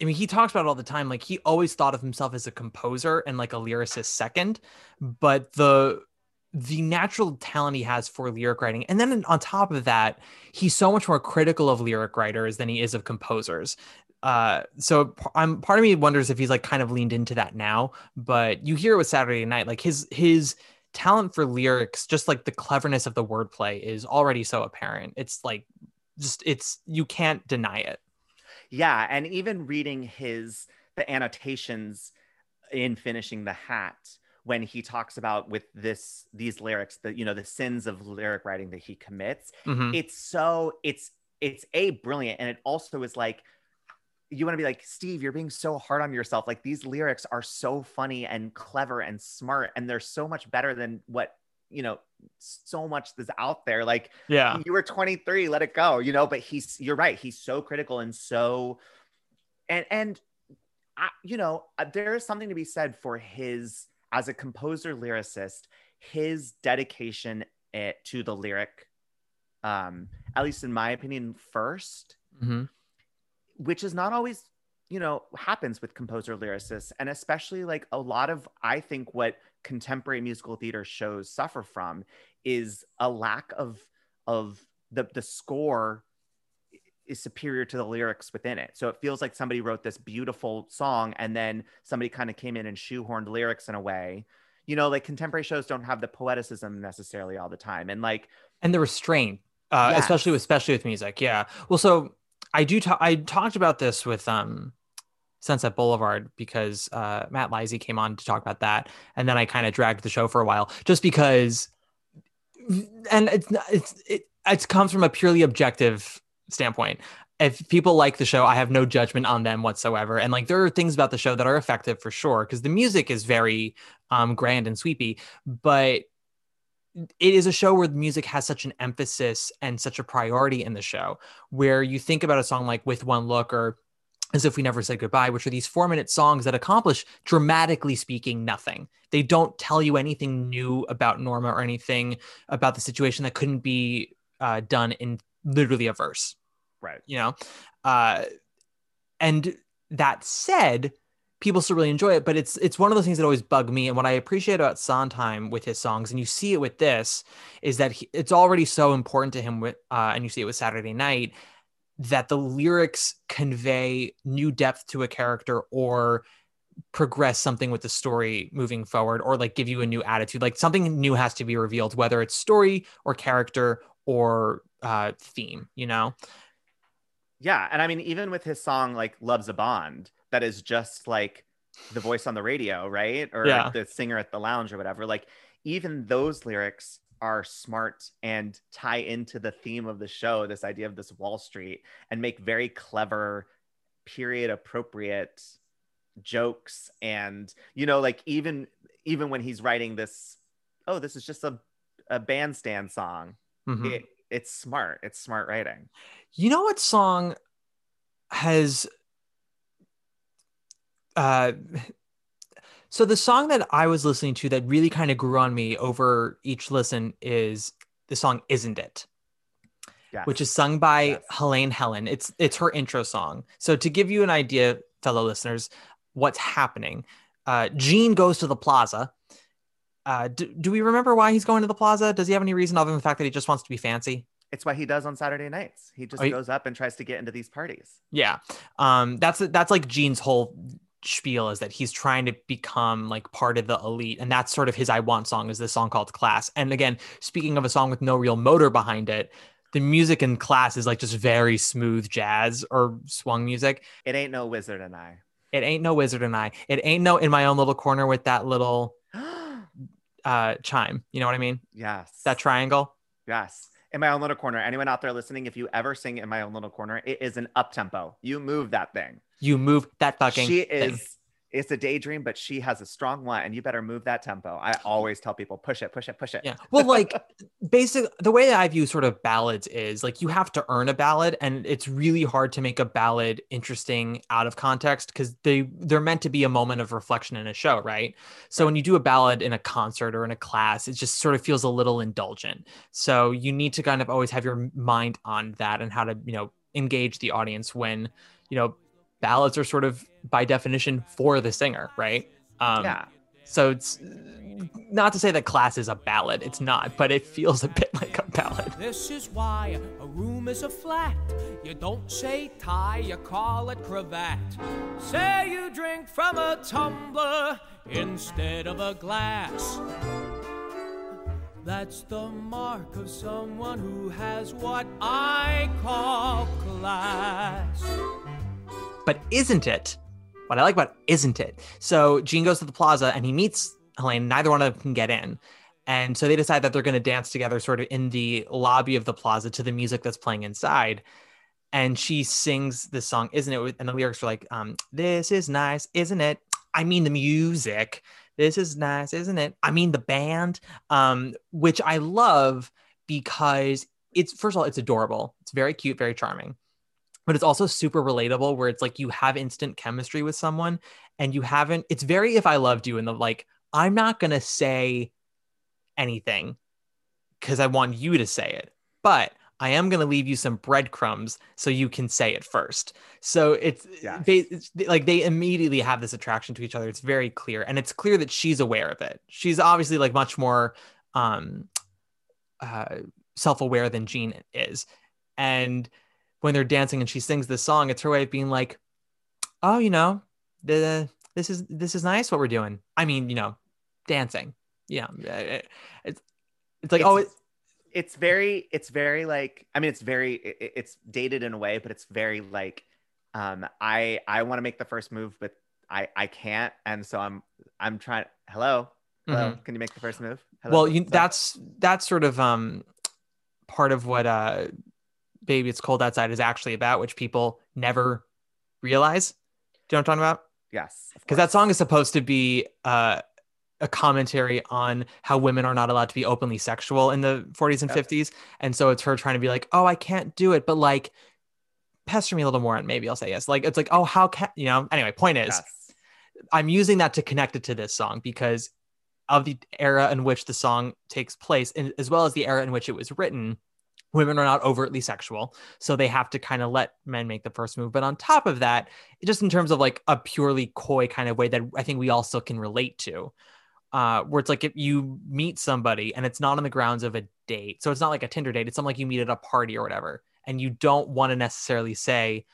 I mean, he talks about all the time. Like he always thought of himself as a composer and like a lyricist second, but the the natural talent he has for lyric writing, and then on top of that, he's so much more critical of lyric writers than he is of composers. Uh, so I'm part of me wonders if he's like kind of leaned into that now, but you hear it with Saturday Night, like his his talent for lyrics, just like the cleverness of the wordplay, is already so apparent. It's like just it's you can't deny it. Yeah, and even reading his the annotations in finishing the hat when he talks about with this these lyrics the you know the sins of lyric writing that he commits Mhm. it's so it's it's a brilliant and it also is like you want to be like steve you're being so hard on yourself like these lyrics are so funny and clever and smart and they're so much better than what you know so much that's out there like Yeah. you were 23 let it go you know but he's you're right he's so critical and so and and I, you know uh, there is something to be said for his as a composer lyricist his dedication eh, to the lyric um at least in my opinion first Mhm. Which is not always you know happens with composer lyricists and especially like a lot of i think what contemporary musical theater shows suffer from is a lack of of the the score is superior to the lyrics within it. So it feels like somebody wrote this beautiful song and then somebody kind of came in and shoehorned lyrics in a way. You know, like contemporary shows don't have the poeticism necessarily all the time. And like and the restraint, uh, yes. especially with especially with music. Yeah. Well, so I do I talked about this with um Sunset Boulevard because uh, Matt Lisey came on to talk about that, and then I kind of dragged the show for a while just because, and it's it's it, it comes from a purely objective standpoint. If people like the show, I have no judgment on them whatsoever, and like there are things about the show that are effective for sure because the music is very um, grand and sweepy, but it is a show where the music has such an emphasis and such a priority in the show where you think about a song like with one look or as if we never said goodbye, which are these four minute songs that accomplish, dramatically speaking, nothing. They don't tell you anything new about Norma or anything about the situation that couldn't be uh, done in literally a verse. Right. You know? Uh, and that said, people still really enjoy it, but it's it's one of those things that always bug me. And what I appreciate about Sondheim with his songs, and you see it with this, is that he, it's already so important to him with, uh, and you see it with Saturday Night that the lyrics convey new depth to a character or progress something with the story moving forward or like give you a new attitude like something new has to be revealed whether it's story or character or uh theme you know yeah and i mean even with his song like love's a bond that is just like the voice on the radio right? Or yeah. the singer at the lounge or whatever. Like even those lyrics are smart and tie into the theme of the show this idea of this wall street and make very clever period appropriate jokes. And you know like even even when he's writing this oh this is just a, a bandstand song mm-hmm. it, it's smart. It's smart writing. You know what song has uh so the song that I was listening to that really kind of grew on me over each listen is the song "Isn't It," yes. which is sung by yes. Helene Helen. It's it's her intro song. So to give you an idea, fellow listeners, what's happening? Uh, Gene goes to the plaza. Uh, do, do we remember why he's going to the plaza? Does he have any reason other than the fact that he just wants to be fancy? It's what he does on Saturday nights. He just goes up and tries to get into these parties. Yeah, um, that's that's like Gene's whole spiel is that he's trying to become like part of the elite and that's sort of his i want song is this song called class. And again speaking of a song with no real motor behind it the music in class is like just very smooth jazz or swung music. It ain't no wizard and i. It ain't no wizard and i. It ain't no in my own little corner with that little uh chime. You know what i mean? Yes. That triangle? Yes. In my own little corner. Anyone out there listening if you ever sing in my own little corner it is an up tempo. You move that thing you move that fucking. She is. It's a daydream, but she has a strong one, and you better move that tempo. I always tell people, push it, push it, push it. Yeah. Well, like basic the way that I view sort of ballads is like you have to earn a ballad, and it's really hard to make a ballad interesting out of context because they they're meant to be a moment of reflection in a show, right? So right. when you do a ballad in a concert or in a class, it just sort of feels a little indulgent. So you need to kind of always have your mind on that and how to you know engage the audience when you know ballads are sort of by definition for the singer, right? Um, yeah. So it's not to say that class is a ballad, it's not, but it feels a bit like a ballad. This is why a room is a flat. You don't say tie, you call it cravat. Say you drink from a tumbler instead of a glass. That's the mark of someone who has what I call class. But isn't it? What I like about isn't it? So Gene goes to the plaza and he meets Helene. Neither one of them can get in. And so they decide that they're going to dance together sort of in the lobby of the plaza to the music that's playing inside. And she sings this song, Isn't It? And the lyrics are like, um, This is nice, isn't it? I mean, the music. This is nice, isn't it? I mean, the band, um, which I love because it's, first of all, it's adorable. It's very cute, very charming but it's also super relatable where it's like you have instant chemistry with someone and you haven't it's very if i loved you and the like i'm not going to say anything because i want you to say it but I am going to leave you some breadcrumbs so you can say it first. So it's, Yes. they, it's like they immediately have this attraction to each other. It's very clear. And it's clear that she's aware of it. She's obviously like much more um, uh, self aware than Jean is. And when they're dancing and she sings this song, it's her way of being like, oh, you know, the, this is this is nice what we're doing. I mean, you know, dancing. Yeah, it- it's it's like oh, it, it's very it's very like i mean it's very it- it- it's dated in a way but it's very like um i i want to make the first move but i i can't and so i'm i'm trying hello hello Mhm. can you make the first move hello? well, you, that's that's sort of um part of what uh baby it's cold outside is actually about, which people never realize. Do you know what I'm talking about? yes because that song is supposed to be uh, a commentary on how women are not allowed to be openly sexual in the 40s and Yep. 50s and so it's her trying to be like oh i can't do it but like pester me a little more and maybe i'll say yes like it's like oh how can you know anyway point is yes. i'm using that to connect it to this song because of the era in which the song takes place and as well as the era in which it was written women are not overtly sexual so they have to kind of let men make the first move. But on top of that just in terms of like a purely coy kind of way that i think we all still can relate to uh where it's like if you meet somebody and it's not on the grounds of a date so it's not like a tinder date it's something like you meet at a party or whatever and you don't want to necessarily say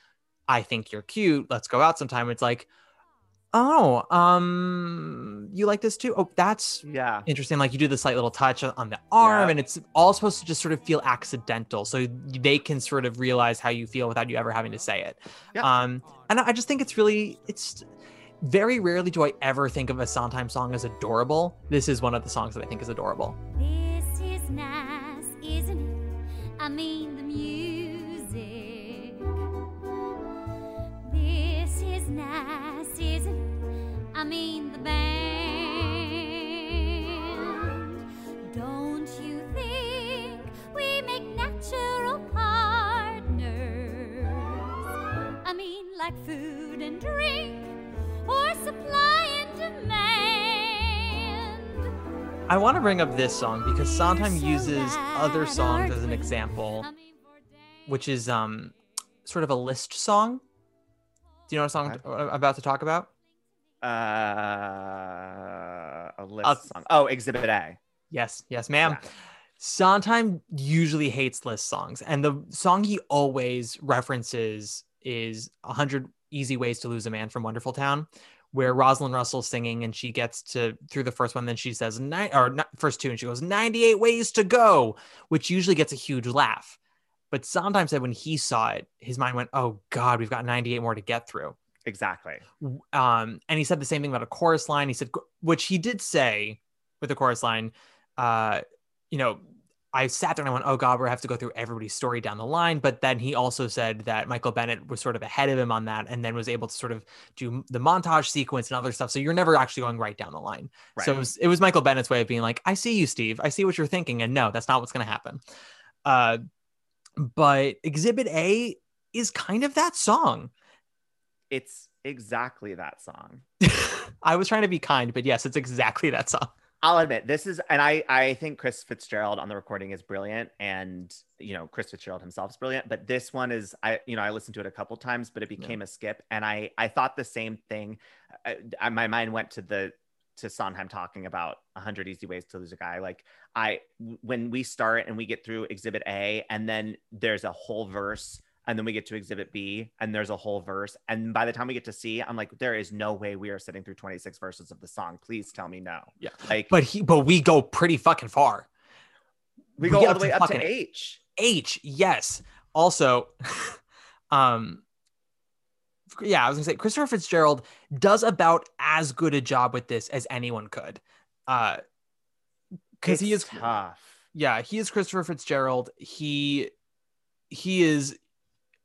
i think you're cute let's go out sometime. It's like oh um you like this too oh that's yeah interesting like you do the slight little touch on the arm Yeah. and it's all supposed to just sort of feel accidental so they can sort of realize how you feel without you ever having to say it Yeah. um and i just think it's really it's very rarely do i ever think of a sondheim song as adorable this is one of the songs that i think is adorable This is nice, isn't it? I mean the music. This is nice, isn't it? I mean the band. Don't you think we make natural partners? I mean, like food and drink, or supply and demand. i want to bring up this song because sondheim uses other songs as an example which is um sort of a list song do you know what song I'm about to talk about uh a list Uh, song oh exhibit a Yes, yes, ma'am. Yeah. Sondheim usually hates list songs, and the song he always references is "100 Easy Ways to Lose a Man" from Wonderful Town, where Rosalind Russell's singing, and she gets to through the first one, then she says nine or not, first two, and she goes "98 ways to go," which usually gets a huge laugh. But Sondheim said when he saw it, his mind went, "Oh God, we've got 98 more to get through." Exactly. Um and he said the same thing about a chorus line. He said which he did say with the chorus line uh you know i sat there and i went oh god we have to go through everybody's story down the line. But then he also said that michael bennett was sort of ahead of him on that and then was able to sort of do the montage sequence and other stuff. So you're never actually going right down the line. So it was, it was michael bennett's way of being like i see you steve. I see what you're thinking. And no that's not what's going to happen. Uh but exhibit a is kind of that song it's exactly that song I was trying to be kind, but yes, it's exactly that song. I'll admit this is, and I I think Chris Fitzgerald on the recording is brilliant, and you know Chris Fitzgerald himself is brilliant. But this one is, I you know I listened to it a couple times, but it became a skip, and I I thought the same thing. I, I- my mind went to the to Sondheim talking about 100 easy ways to lose a guy. Like I when we start and we get through Exhibit A, and then there's a whole verse. And then we get to exhibit B and there's a whole verse. And by the time we get to C, I'm like, there is no way we are sitting through 26 verses of the song. Please tell me no. Yeah. Like But he, but we go pretty fucking far. we we go all up the way to up to H. H, yes. Also, um, yeah, I was gonna say Christopher Fitzgerald does about as good a job with this as anyone could. Uh, because he is It's tough. yeah, he is Christopher Fitzgerald. He he is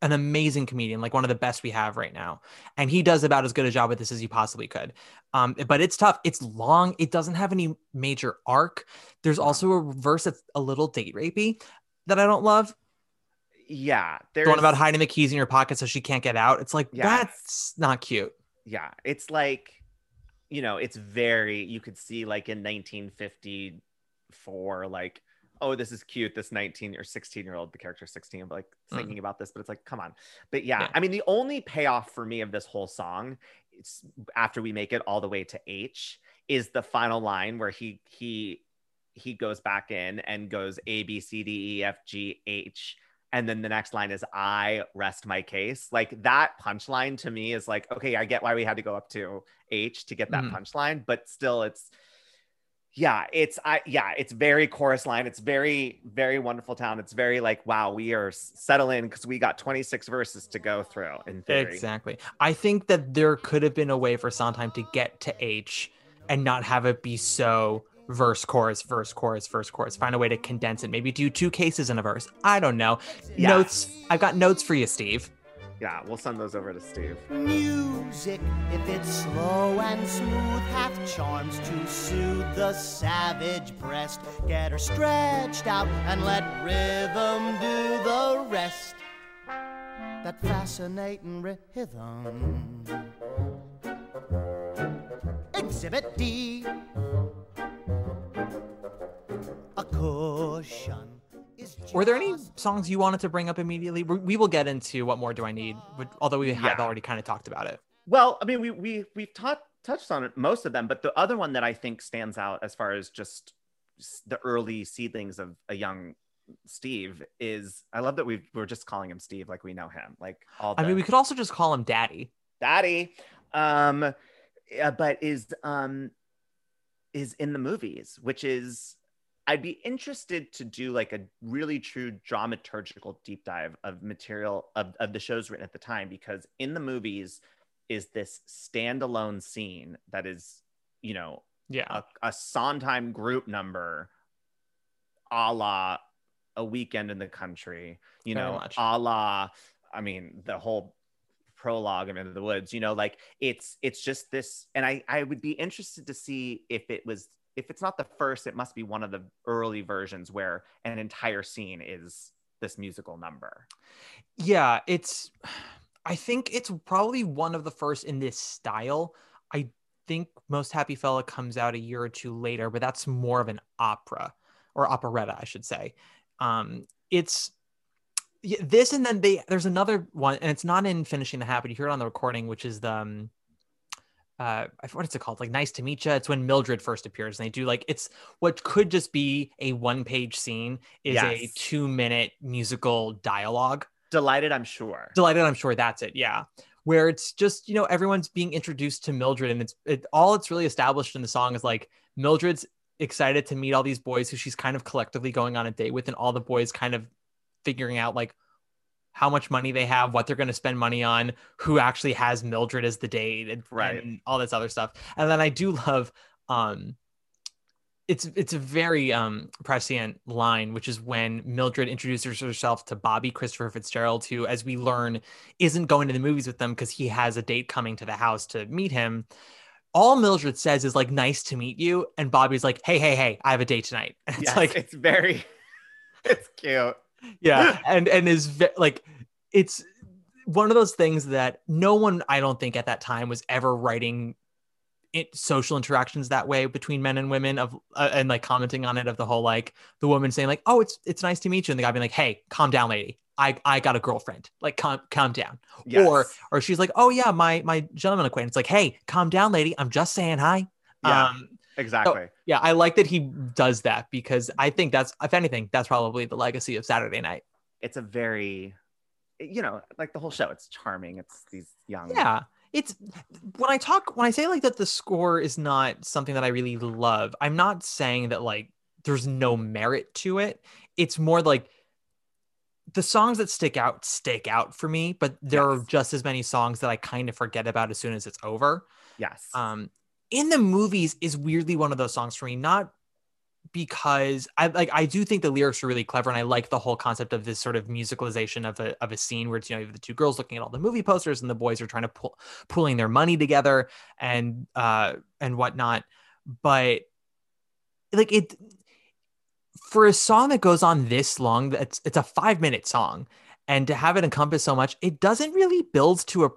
an amazing comedian, like one of the best we have right now. And he does about as good a job with this as he possibly could. Um, but it's tough. It's long. It doesn't have any major arc. There's also a verse that's a little date rapey that I don't love. Yeah, The there's one about hiding the keys in your pocket so she can't get out. It's like Yes. that's not cute. Yeah, it's like, you know, it's very. You could see like in 1954, like oh, this is cute. This 19 or 16 year old, the character 16, like Mm. thinking about this, but it's like, come on. But yeah, Yeah. I mean, the only payoff for me of this whole song, it's after we make it all the way to H, is the final line where he he he goes back in and goes A B C D E F G H. And then the next line is I rest my case. Like that punchline to me is like, okay, I get why we had to go up to H to get that Mhm. punchline, but still it's yeah, it's I yeah, it's very chorus line. It's very very wonderful town. It's very like wow, we are settling because we got 26 verses to go through in theory. Exactly. I think that there could have been a way for Sondheim to get to H and not have it be so verse chorus verse chorus verse chorus. Find a way to condense it. Maybe do two cases in a verse. I don't know. Yeah. Notes. I've got notes for you, Steve. Yeah, we'll send those over to Steve. Music, if it's slow and smooth, hath charms to soothe the savage breast. Get her stretched out and let rhythm do the rest. That fascinating rhythm. Exhibit D. A cushion. Were there any songs you wanted to bring up immediately? We we will get into what more do I need, although we have Yeah. already kind of talked about it. Well, I mean, we we we've taught touched on most of them, but the other one that I think stands out as far as just the early seedlings of a young Steve is I love that we we're just calling him Steve like we know him, like all. I mean, we could also just call him Daddy. daddy um yeah, but is um is in the movies which is i'd be interested to do like a really true dramaturgical deep dive of material of, of the shows written at the time because in the movies is this standalone scene that is you know Yeah. a, a Sondheim group number a la a weekend in the country, you Very know, much. a la, I mean, the whole prologue of Into the Woods, you know, like it's it's just this, and I I would be interested to see if it was if it's not the first, it must be one of the early versions where an entire scene is this musical number. Yeah, it's I think it's probably one of the first in this style. I think Most Happy Fella comes out a year or two later, but that's more of an opera or operetta, I should say. Um it's this and then they there's another one and it's not in finishing the hat. You hear it on the recording, which is the um, uh I forget what it's called? Like nice to meet you it's when mildred first appears and they do like it's what could just be a one page scene is a two minute musical dialogue. Delighted, I'm sure. delighted i'm sure that's it yeah. Where it's just you know everyone's being introduced to mildred and it's it all it's really established in the song is like mildred's excited to meet all these boys who she's kind of collectively going on a date with and all the boys kind of figuring out like how much money they have what they're going to spend money on who actually has mildred as the date and, Right. and all this other stuff and then i do love um it's it's a very um prescient line which is when mildred introduces herself to bobby christopher fitzgerald who as we learn isn't going to the movies with them because he has a date coming to the house to meet him all mildred says is like nice to meet you and bobby's like hey hey hey i have a date tonight it's Yes, like it's very, it's cute. Yeah and and is ve- like it's one of those things that no one i don't think at that time was ever writing it, social interactions that way between men and women of uh, and like commenting on it of the whole like the woman saying like oh it's it's nice to meet you and the guy being like hey calm down lady. I i got a girlfriend. Like calm calm down. Yes. or or she's like oh yeah my my gentleman acquaintance. Like hey calm down lady. I'm just saying hi. Yeah. um exactly. yeah i like that he does that because i think that's if anything that's probably the legacy of saturday night. It's a very you know like the whole show it's charming. It's these young yeah it's when i talk when i say like that the score is not something that i really love i'm not saying that like there's no merit to it. It's more like the songs that stick out stick out for me but there are just as many songs that i kind of forget about as soon as it's over. Yes. Um in the movies is weirdly one of those songs for me not because i like i do think the lyrics are really clever and i like the whole concept of this sort of musicalization of a, of a scene where it's you know you have the two girls looking at all the movie posters and the boys are trying to pull pulling their money together and uh and whatnot. But like it for a song that goes on this long that's it's a five minute song and to have it encompass so much it doesn't really build to a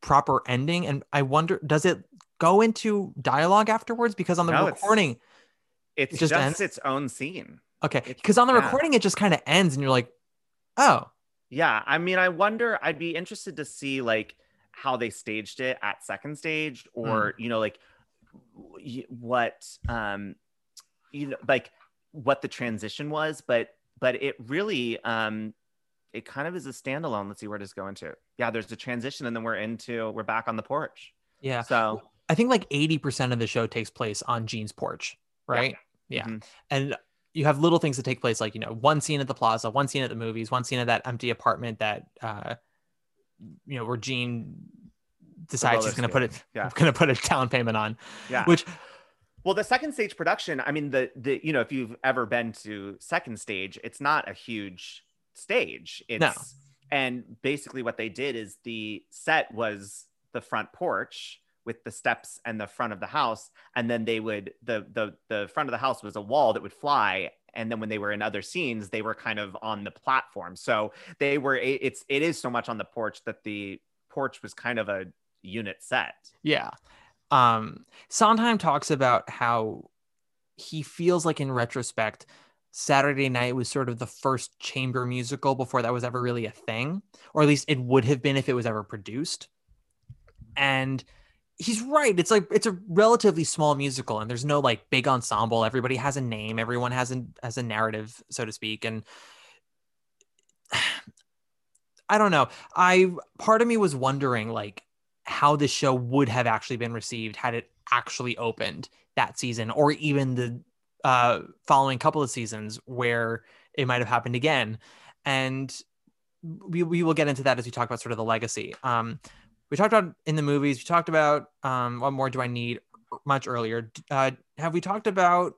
proper ending and i wonder does it go into dialogue afterwards because on the No, recording It's It just just, ends? its own scene. Okay, because on the yeah. recording it just kind of ends, and you're like, oh, Yeah, I mean, I wonder. I'd be interested to see like how they staged it at second stage, or Hmm. you know, like what, um, you know, like what the transition was. But but it really, um, it kind of is a standalone. Let's see where does go into. Yeah, there's a transition, and then we're into we're back on the porch. yeah. So I think like 80% of the show takes place on Jean's porch, right? Yeah. Mhm. And you have little things that take place, like, you know, one scene at the plaza, one scene at the movies, one scene at that empty apartment that, uh, you know, where Jean decides she's going to put it, Yeah. going to put a down payment on, yeah, which, Well, the second stage production, I mean, the the you know, if you've ever been to second stage, it's not a huge stage. It's No. and basically what they did is the set was the front porch with the steps and the front of the house, and then they would the the the front of the house was a wall that would fly. And then when they were in other scenes, they were kind of on the platform. So they were it- it's it is so much on the porch that the porch was kind of a unit set. yeah. Um, Sondheim talks about how he feels like in retrospect, Saturday Night was sort of the first chamber musical before that was ever really a thing, or at least it would have been if it was ever produced. And he's right. It's like it's a relatively small musical, and there's no like big ensemble. Everybody has a name. Everyone has a has a narrative, so to speak. And I don't know. I part of me was wondering like how this show would have actually been received had it actually opened that season, or even the uh, following couple of seasons where it might have happened again. And we, we will get into that as we talk about sort of the legacy. Um, we talked about in the movies, we talked about um, what more do I need much earlier. Uh, have we talked about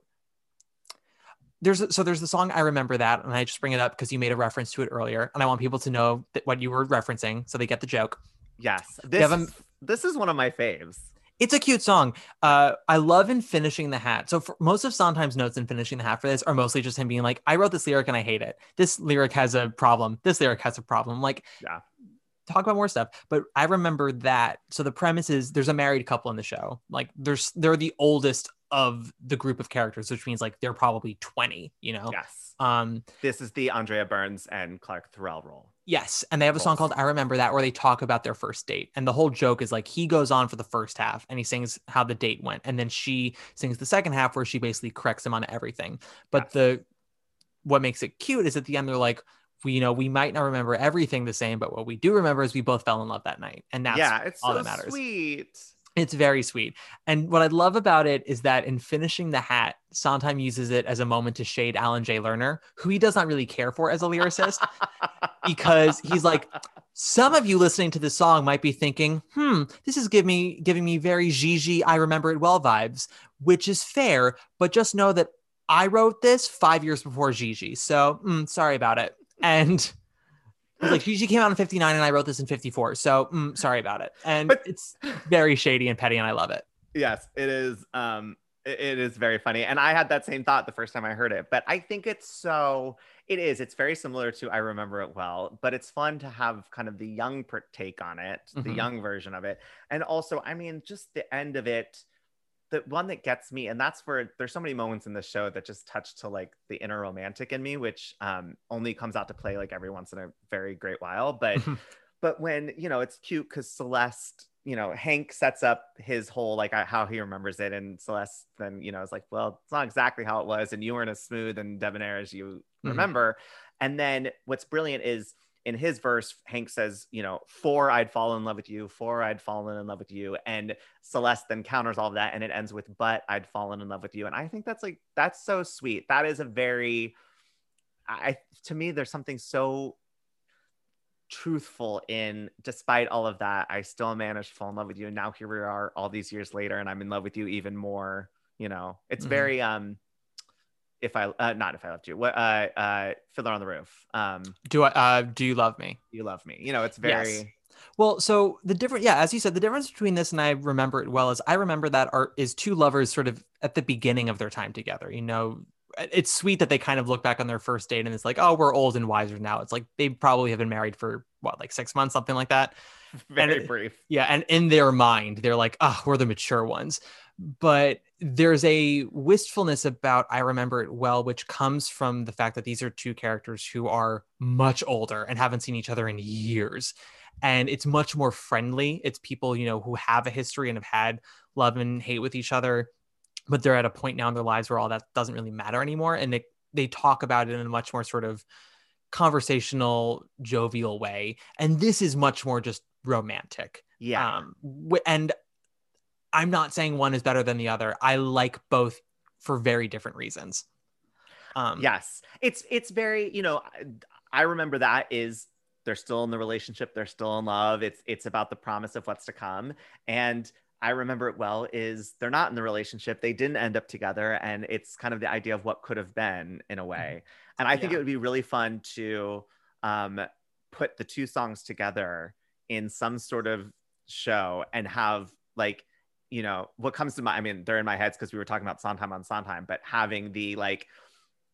there's so there's the song I remember that, and I just bring it up because you made a reference to it earlier, and I want people to know that what you were referencing so they get the joke. Yes. This, a- is, this is one of my faves. It's a cute song. Uh, I love in finishing the hat. So for most of Sondheim's notes in finishing the hat for this are mostly just him being like, "I wrote this lyric and I hate it. This lyric has a problem. This lyric has a problem." Like, Yeah. Talk about more stuff. But I remember that. So the premise is there's a married couple in the show. Like, there's they're the oldest of the group of characters, which means like they're probably 20. You know. Yes. Um. This is the Andrea Burns and Clarke Thorell role. Yes, and they have a song called "I Remember That" where they talk about their first date, and the whole joke is like he goes on for the first half and he sings how the date went, and then she sings the second half where she basically corrects him on everything. But Yes. the what makes it cute is at the end they're like, we you know we might not remember everything the same, but what we do remember is we both fell in love that night, and that's yeah, it's all so that matters. sweet. It's very sweet. And what I love about it is that in finishing the hat, Sondheim uses it as a moment to shade Alan J. Lerner, who he does not really care for as a lyricist, because he's like, some of you listening to this song might be thinking, hmm, this is giving me giving me very Gigi, I remember it well vibes, which is fair, but just know that I wrote this five years before Gigi. So mm, sorry about it. And like Gigi came out in 59 and I wrote this in 54. So mm, sorry about it. And But- it's very shady and petty and I love it. yes, it is. Um, it- it is very funny, and I had that same thought the first time I heard it. But I think it's so. It is. It's very similar to I remember it well, but it's fun to have kind of the young take on it, the Mhm. young version of it, and also, I mean, just the end of it. The one that gets me, and that's where there's so many moments in the show that just touch to like the inner romantic in me, which um, only comes out to play like every once in a very great while. But but when you know it's cute because celeste you know hank sets up his whole like uh, how he remembers it and celeste then you know is like well it's not exactly how it was and you weren't as smooth and debonair as you Mhm. remember and then what's brilliant is in his verse hank says you know four, i'd fallen in love with you four, i'd fallen in love with you and celeste then counters all of that and it ends with but i'd fallen in love with you and i think that's like that's so sweet that is a very I to me there's something so truthful in despite all of that i still managed to fall in love with you and now here we are all these years later and i'm in love with you even more you know it's Mhm. very um if i uh, not if i loved you what uh uh fiddler on the roof um Do I uh do you love me? you love me you know it's very Yes. Well, so the different, yeah, as you said, the difference between this and I remember it well is I remember that art is two lovers sort of at the beginning of their time together. You know, it's sweet that they kind of look back on their first date and it's like, oh, we're old and wiser now. It's like they probably have been married for what, like six months, something like that. Very And- brief. Yeah, and in their mind, they're like, oh, we're the mature ones. But there's a wistfulness about I remember it well, which comes from the fact that these are two characters who are much older and haven't seen each other in years. And it's much more friendly. It's people, you know, who have a history and have had love and hate with each other, but they're at a point now in their lives where all that doesn't really matter anymore. And they they talk about it in a much more sort of conversational, jovial way. And this is much more just romantic. Yeah. Um, and I'm not saying one is better than the other. I like both for very different reasons. Um, yes it's it's very you know I, I remember that is they're still in the relationship they're still in love it's it's about the promise of what's to come and i remember it well is they're not in the relationship they didn't end up together and it's kind of the idea of what could have been in a way and i think Yeah. it would be really fun to um put the two songs together in some sort of show and have like you know what comes to my i mean they're in my heads because we were talking about sondheim on sondheim but having the like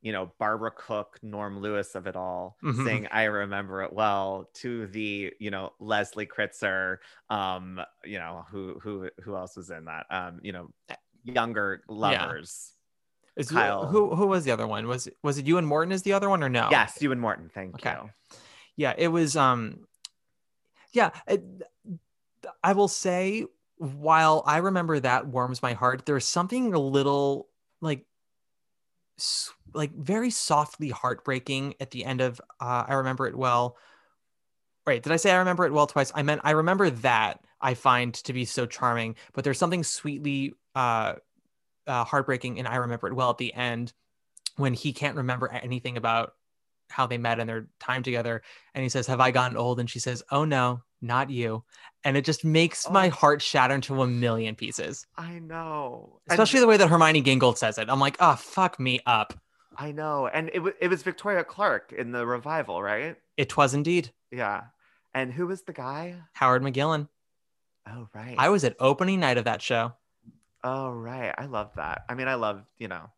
you know barbara cook norm lewis of it all Mhm. saying i remember it well to the you know leslie kritzer um you know who who who else was in that um you know younger lovers Is, Kyle. Who who was the other one? Was was it Euan Morton is the other one or no? yes Euan Morton thank Okay. you Yeah, it was um yeah, it, I will say while I remember that warms my heart, there's something a little like like very softly heartbreaking at the end of uh, I remember it well. Right, did I say I remember it well twice? I meant I remember that I find to be so charming, but there's something sweetly uh, uh heartbreaking and I remember it well at the end when he can't remember anything about how they met and their time together and he says have i gotten old and she says oh no not you. And it just makes my Oh. heart shatter into a million pieces. I know. And- especially the way that hermione gingold says it. I'm like oh fuck me up. I know. And it, wa- it was victoria clark in the revival right? It was indeed. Yeah. And who was the guy? Howard McGillin. Oh right. I was at opening night of that show. Oh right. I love that. I mean i love you know.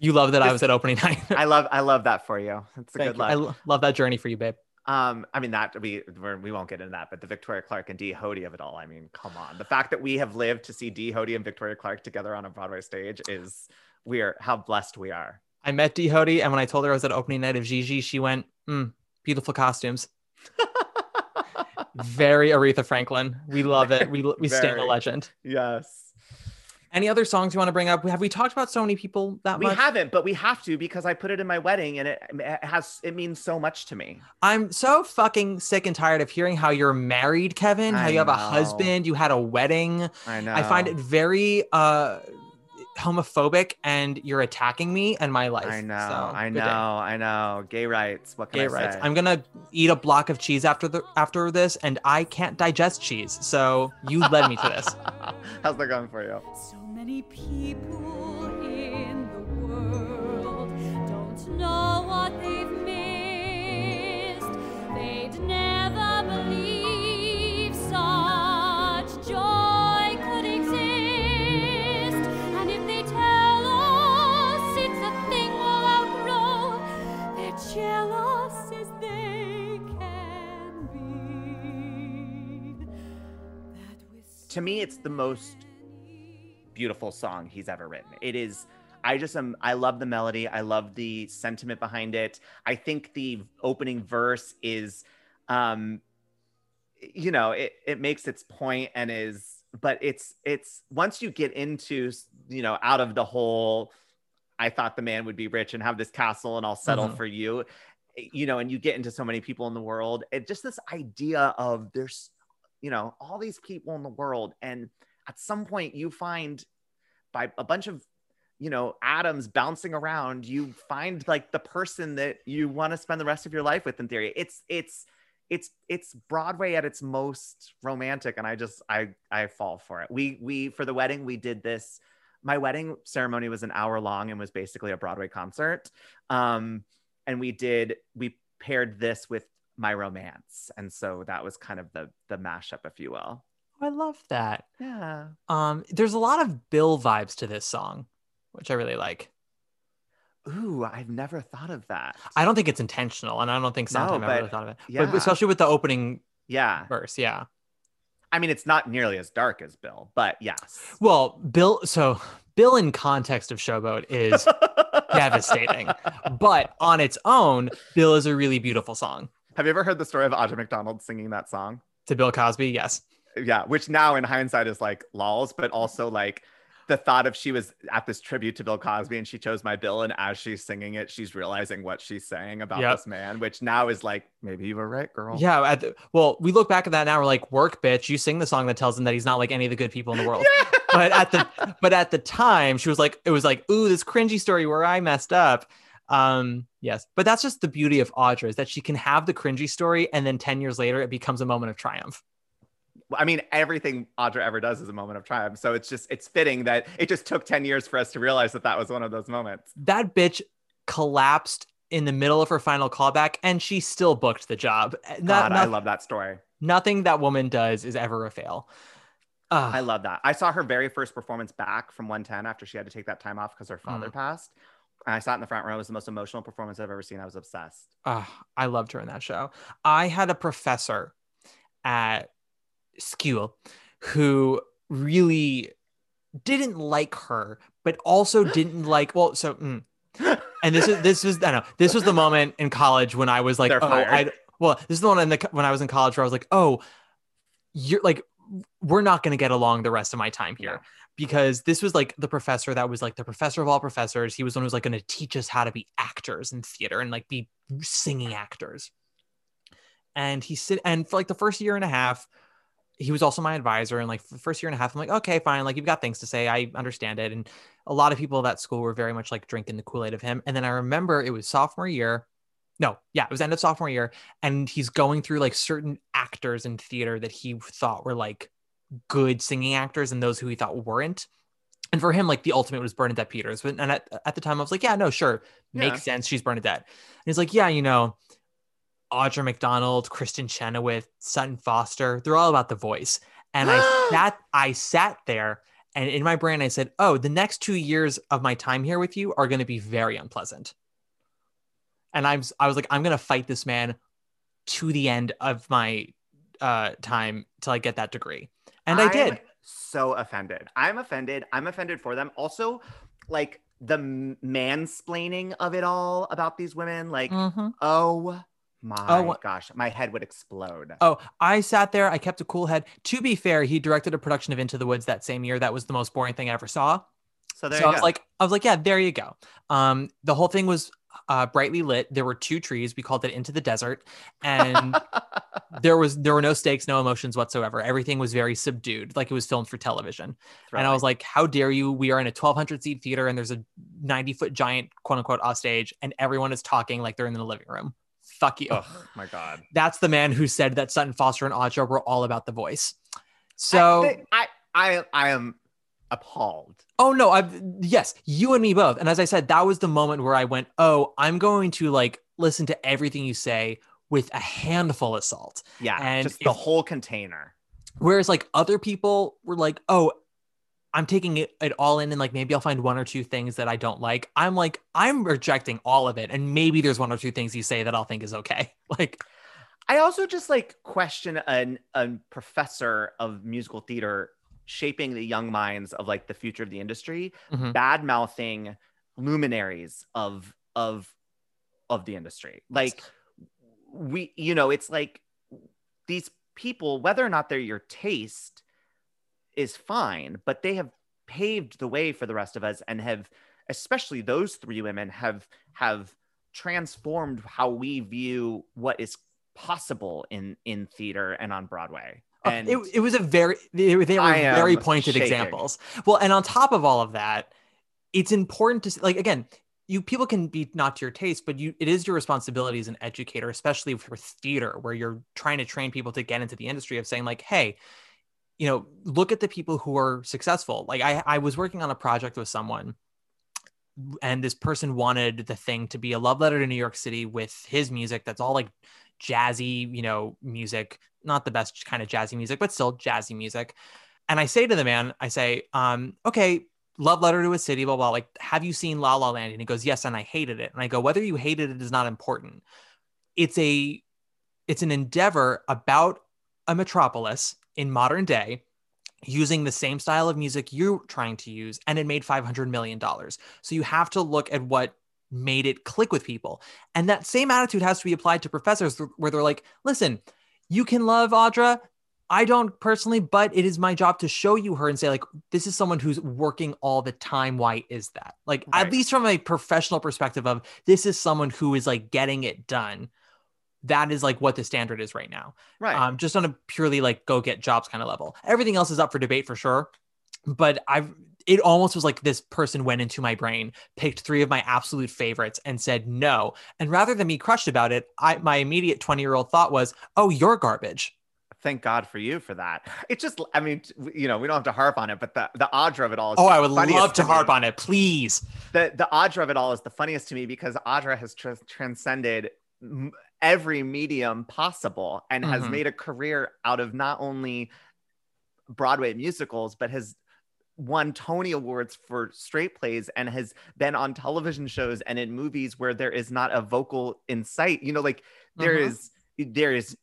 You love that i was at opening night. I love i love that for you. It's a Thank good you. i lo- love that journey for you babe Um, I mean that we we're, we won't get into that, but the Victoria Clark and Dee Hoty of it all. I mean, come on, the fact that we have lived to see Dee Hoty and Victoria Clark together on a Broadway stage is we're how blessed we are. i met dee Hoty, and when i told her i was at opening night of gigi she went mm, beautiful costumes. Very aretha franklin. We love it. We, we stand a legend. Yes, Any other songs you want to bring up? Have we talked about so many people that we much? haven't, but we have to because I put it in my wedding, and it, it has it means so much to me. I'm so fucking sick and tired of hearing how you're married, Kevin. How I you have a husband, you had a wedding. I know. I find it very uh homophobic, and you're attacking me and my life. I know. So, I know. day. I know. Gay rights. What can Gay I rights. say? I'm gonna eat a block of cheese after the after this, and I can't digest cheese. So you led me to this. How's that going for you? Many people in the world don't know what they've missed. They'd never believe such joy could exist. And if they tell us it's a thing we'll outgrow, they're jealous as they can be. To me it's the most beautiful song he's ever written. It is i just am i love the melody. I love the sentiment behind it. I think the opening verse is um you know it, it makes its point and is but it's it's once you get into you know out of the whole i thought the man would be rich and have this castle and i'll settle Mhm. for you you know and you get into so many people in the world it just this idea of there's you know all these people in the world and at some point you find by a bunch of you know atoms bouncing around you find like the person that you want to spend the rest of your life with in theory. It's it's it's it's broadway at its most romantic and i just i i fall for it. We we for the wedding we did this. My wedding ceremony was an hour long and was basically a broadway concert. Um and we did we paired this with my romance. And so that was kind of the the mashup if you will I love that. yeah Um, there's a lot of Bill vibes to this song, which I really like. Ooh, I've never thought of that. I don't think it's intentional, and I don't think Sondheim ever but- really thought of it. yeah. But especially with the opening Yeah. verse, yeah. I mean, it's not nearly as dark as Bill, but yes. Well, Bill. So Bill, in context of Showboat, is devastating, but on its own, Bill is a really beautiful song. Have you ever heard the story of Audra McDonald singing that song? To Bill Cosby, yes. Yeah, which now in hindsight is like lols, but also like the thought of she was at this tribute to Bill Cosby and she chose my Bill, and as she's singing it, she's realizing what she's saying about Yep. this man, which now is like maybe you were right, girl. Yeah. At the, well, we look back at that now. We're like, work, bitch. You sing the song that tells him that he's not like any of the good people in the world. But at the but at the time, she was like, it was like, ooh, this cringy story where I messed up. Um, yes, but that's just the beauty of Audra is that she can have the cringy story, and then ten years later, it becomes a moment of triumph. I mean, everything Audra ever does is a moment of triumph. So it's just it's fitting that it just took ten years for us to realize that that was one of those moments. That bitch collapsed in the middle of her final callback, and she still booked the job. Not- God, I love that story. nothing that woman does is ever a fail. Ah, I love that. I saw her very first performance back from 110 after she had to take that time off because her Mm. father passed. And I sat in the front row. It was the most emotional performance I've ever seen. I was obsessed. Ah, I loved her in that show. I had a professor at school who really didn't like her, but also didn't like. Well, so mm. and this is this was I know this was the moment in college when I was like, They're oh, fired. I well, this is the one in the when I was in college where I was like, oh, you're like, we're not going to get along the rest of my time here. Because this was like the professor that was like the professor of all professors. He was one who was like going to teach us how to be actors in theater and like be singing actors. And he sit and for like the first year and a half, he was also my advisor. And like for the first year and a half, I'm like, okay, fine. Like you've got things to say. I understand it. And a lot of people at that school were very much like drinking the Kool-Aid of him. And then I remember it was sophomore year. No, yeah, it was end of sophomore year. And he's going through like certain actors in theater that he thought were like good singing actors and those who he thought weren't. And for him, like the ultimate was Bernadette Peters. But and at, at the time I was like, yeah, no, sure. Makes Yeah. sense. She's Bernadette. And he's like, yeah, you know, Audra McDonald, Kristin Chenoweth, Sutton Foster, they're all about the voice. And I sat, I sat there and in my brain I said, Oh, the next two years of my time here with you are going to be very unpleasant. And I'm I was like, I'm gonna fight this man to the end of my uh time till I get that degree. And I I'm did. So offended. I'm offended. I'm offended for them. Also, like the mansplaining of it all about these women. Like, Mhm. oh my Oh, gosh, my head would explode. Oh, I sat there. I kept a cool head. To be fair, he directed a production of Into the Woods that same year. That was the most boring thing I ever saw. so there so you I was go. like, I was like, yeah, there you go. Um, the whole thing was uh, brightly lit. There were two trees. We called it Into the Desert, and there was there were no stakes, no emotions whatsoever. Everything was very subdued, like it was filmed for television. Right. And I was like, how dare you? We are in a 1,200 seat theater, and there's a 90 foot giant quote unquote off stage, and everyone is talking like they're in the living room. Fuck you. oh my god. That's the man who said that Sutton Foster and Audra were all about the voice. So, I, I, I, I am appalled. oh no, I yes, you and me both. And as I said, that was the moment where I went, oh, I'm going to like listen to everything you say with a handful of salt. Yeah, And just the if- whole container. Whereas like other people were like, oh, I'm taking it, it all in and like maybe I'll find one or two things that I don't like. I'm like, I'm rejecting all of it. And maybe there's one or two things you say that I'll think is okay. Like, I also just like question an a professor of musical theater shaping the young minds of like the future of the industry, Mhm. bad mouthing luminaries of of of the industry. Like we, you know, it's like these people, whether or not they're your taste, is fine, but they have paved the way for the rest of us and have, especially those three women, have have transformed how we view what is possible in in theater and on Broadway. Uh, And it, it was a very they, were- very pointed shaking. examples well and on top of all of that it's important to like again you people can be not to your taste but you it is your responsibility as an educator especially for theater where you're trying to train people to get into the industry of saying like hey you know look at the people who are successful like i i was working on a project with someone and this person wanted the thing to be a love letter to new york city with his music that's all like jazzy, you know, music, not the best kind of jazzy music, but still jazzy music. And I say to the man, I say, um, okay, love letter to a city, blah, blah, like, have you seen La La Land? And he goes, yes. And I hated it. And I go, whether you hated it is not important. It's a, it's an endeavor about a metropolis in modern day using the same style of music you're trying to use and it made 500 million dollars. So you have to look at what made it click with people. And that same attitude has to be applied to professors where they're like listen you can love audra. I don't personally but it is my job to show you her and say like this is someone who's working all the time. Why is that? Like Right. at least from a professional perspective of this is someone who is like getting it done that is like what the standard is right now Right. um, just on a purely like go get jobs kind of level. Everything else is up for debate for sure, but I've it almost was like this person went into my brain, picked three of my absolute favorites, and said no. And rather than be crushed about it, I my immediate twenty year old thought was, oh, you're garbage. Thank God for you for that. It's just, I mean, you know, we don't have to harp on it, but the the Audra of it all. Is Oh, I would love to me. harp on it, please. the the Audra of it all is the funniest to me because Audra has tr- transcended every medium possible and has Mhm. made a career out of not only Broadway musicals but has won Tony Awards for straight plays and has been on television shows and in movies where there is not a vocal in sight. You know, like there Mhm. is there is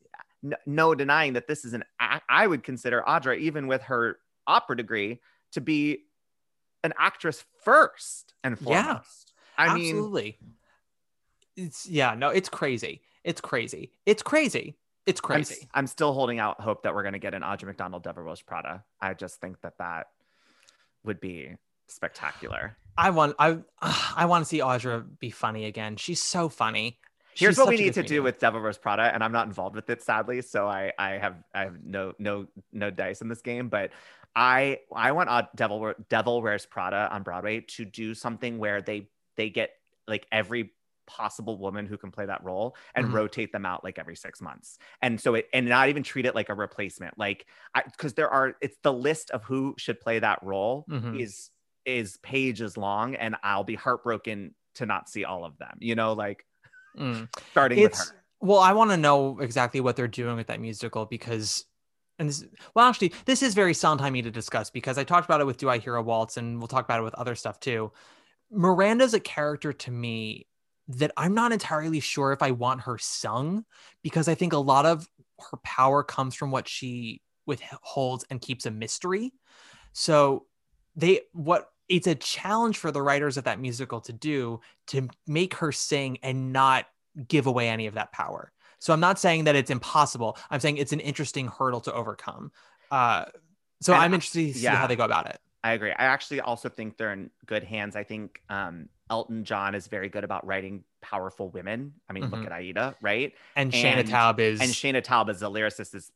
no denying that this is an I would consider Audra even with her opera degree to be an actress first and Yeah. foremost. I mean, Absolutely. It's yeah, no, it's crazy. It's crazy. It's crazy. It's I'm, crazy. I'm still holding out hope that we're going to get an Audra McDonald Devil Wears Prada. I just think that that would be spectacular. I want I I want to see Audra be funny again. She's so funny. Here's She's what we need to do with Devil Wears Prada, and I'm not involved with it sadly, so I I have I have no no no dice in this game, but I I want uh, Devil Devil Wears Prada on Broadway to do something where they they get like every possible woman who can play that role and Mhm. rotate them out like every six months and so it and not even treat it like a replacement like i because there are it's the list of who should play that role Mhm. is is pages long and i'll be heartbroken to not see all of them you know like Mm. starting with It's her well, I want to know exactly what they're doing with that musical because, and this, well, actually, this is very Sondheim to discuss because I talked about it with Do I Hear a Waltz, and we'll talk about it with other stuff too. Miranda's a character to me that I'm not entirely sure if I want her sung because I think a lot of her power comes from what she withholds and keeps a mystery. So they what it's a challenge for the writers of that musical to do to make her sing and not give away any of that power. So I'm not saying that it's impossible. I'm saying it's an interesting hurdle to overcome. Uh, so And I'm interested to see yeah. how they go about it. I agree. I actually also think they're in good hands. I think um, Elton John is very good about writing powerful women. I mean, look Mhm. at Aida, right? And, Shaina Taub is and Shaina Taub as a lyricist is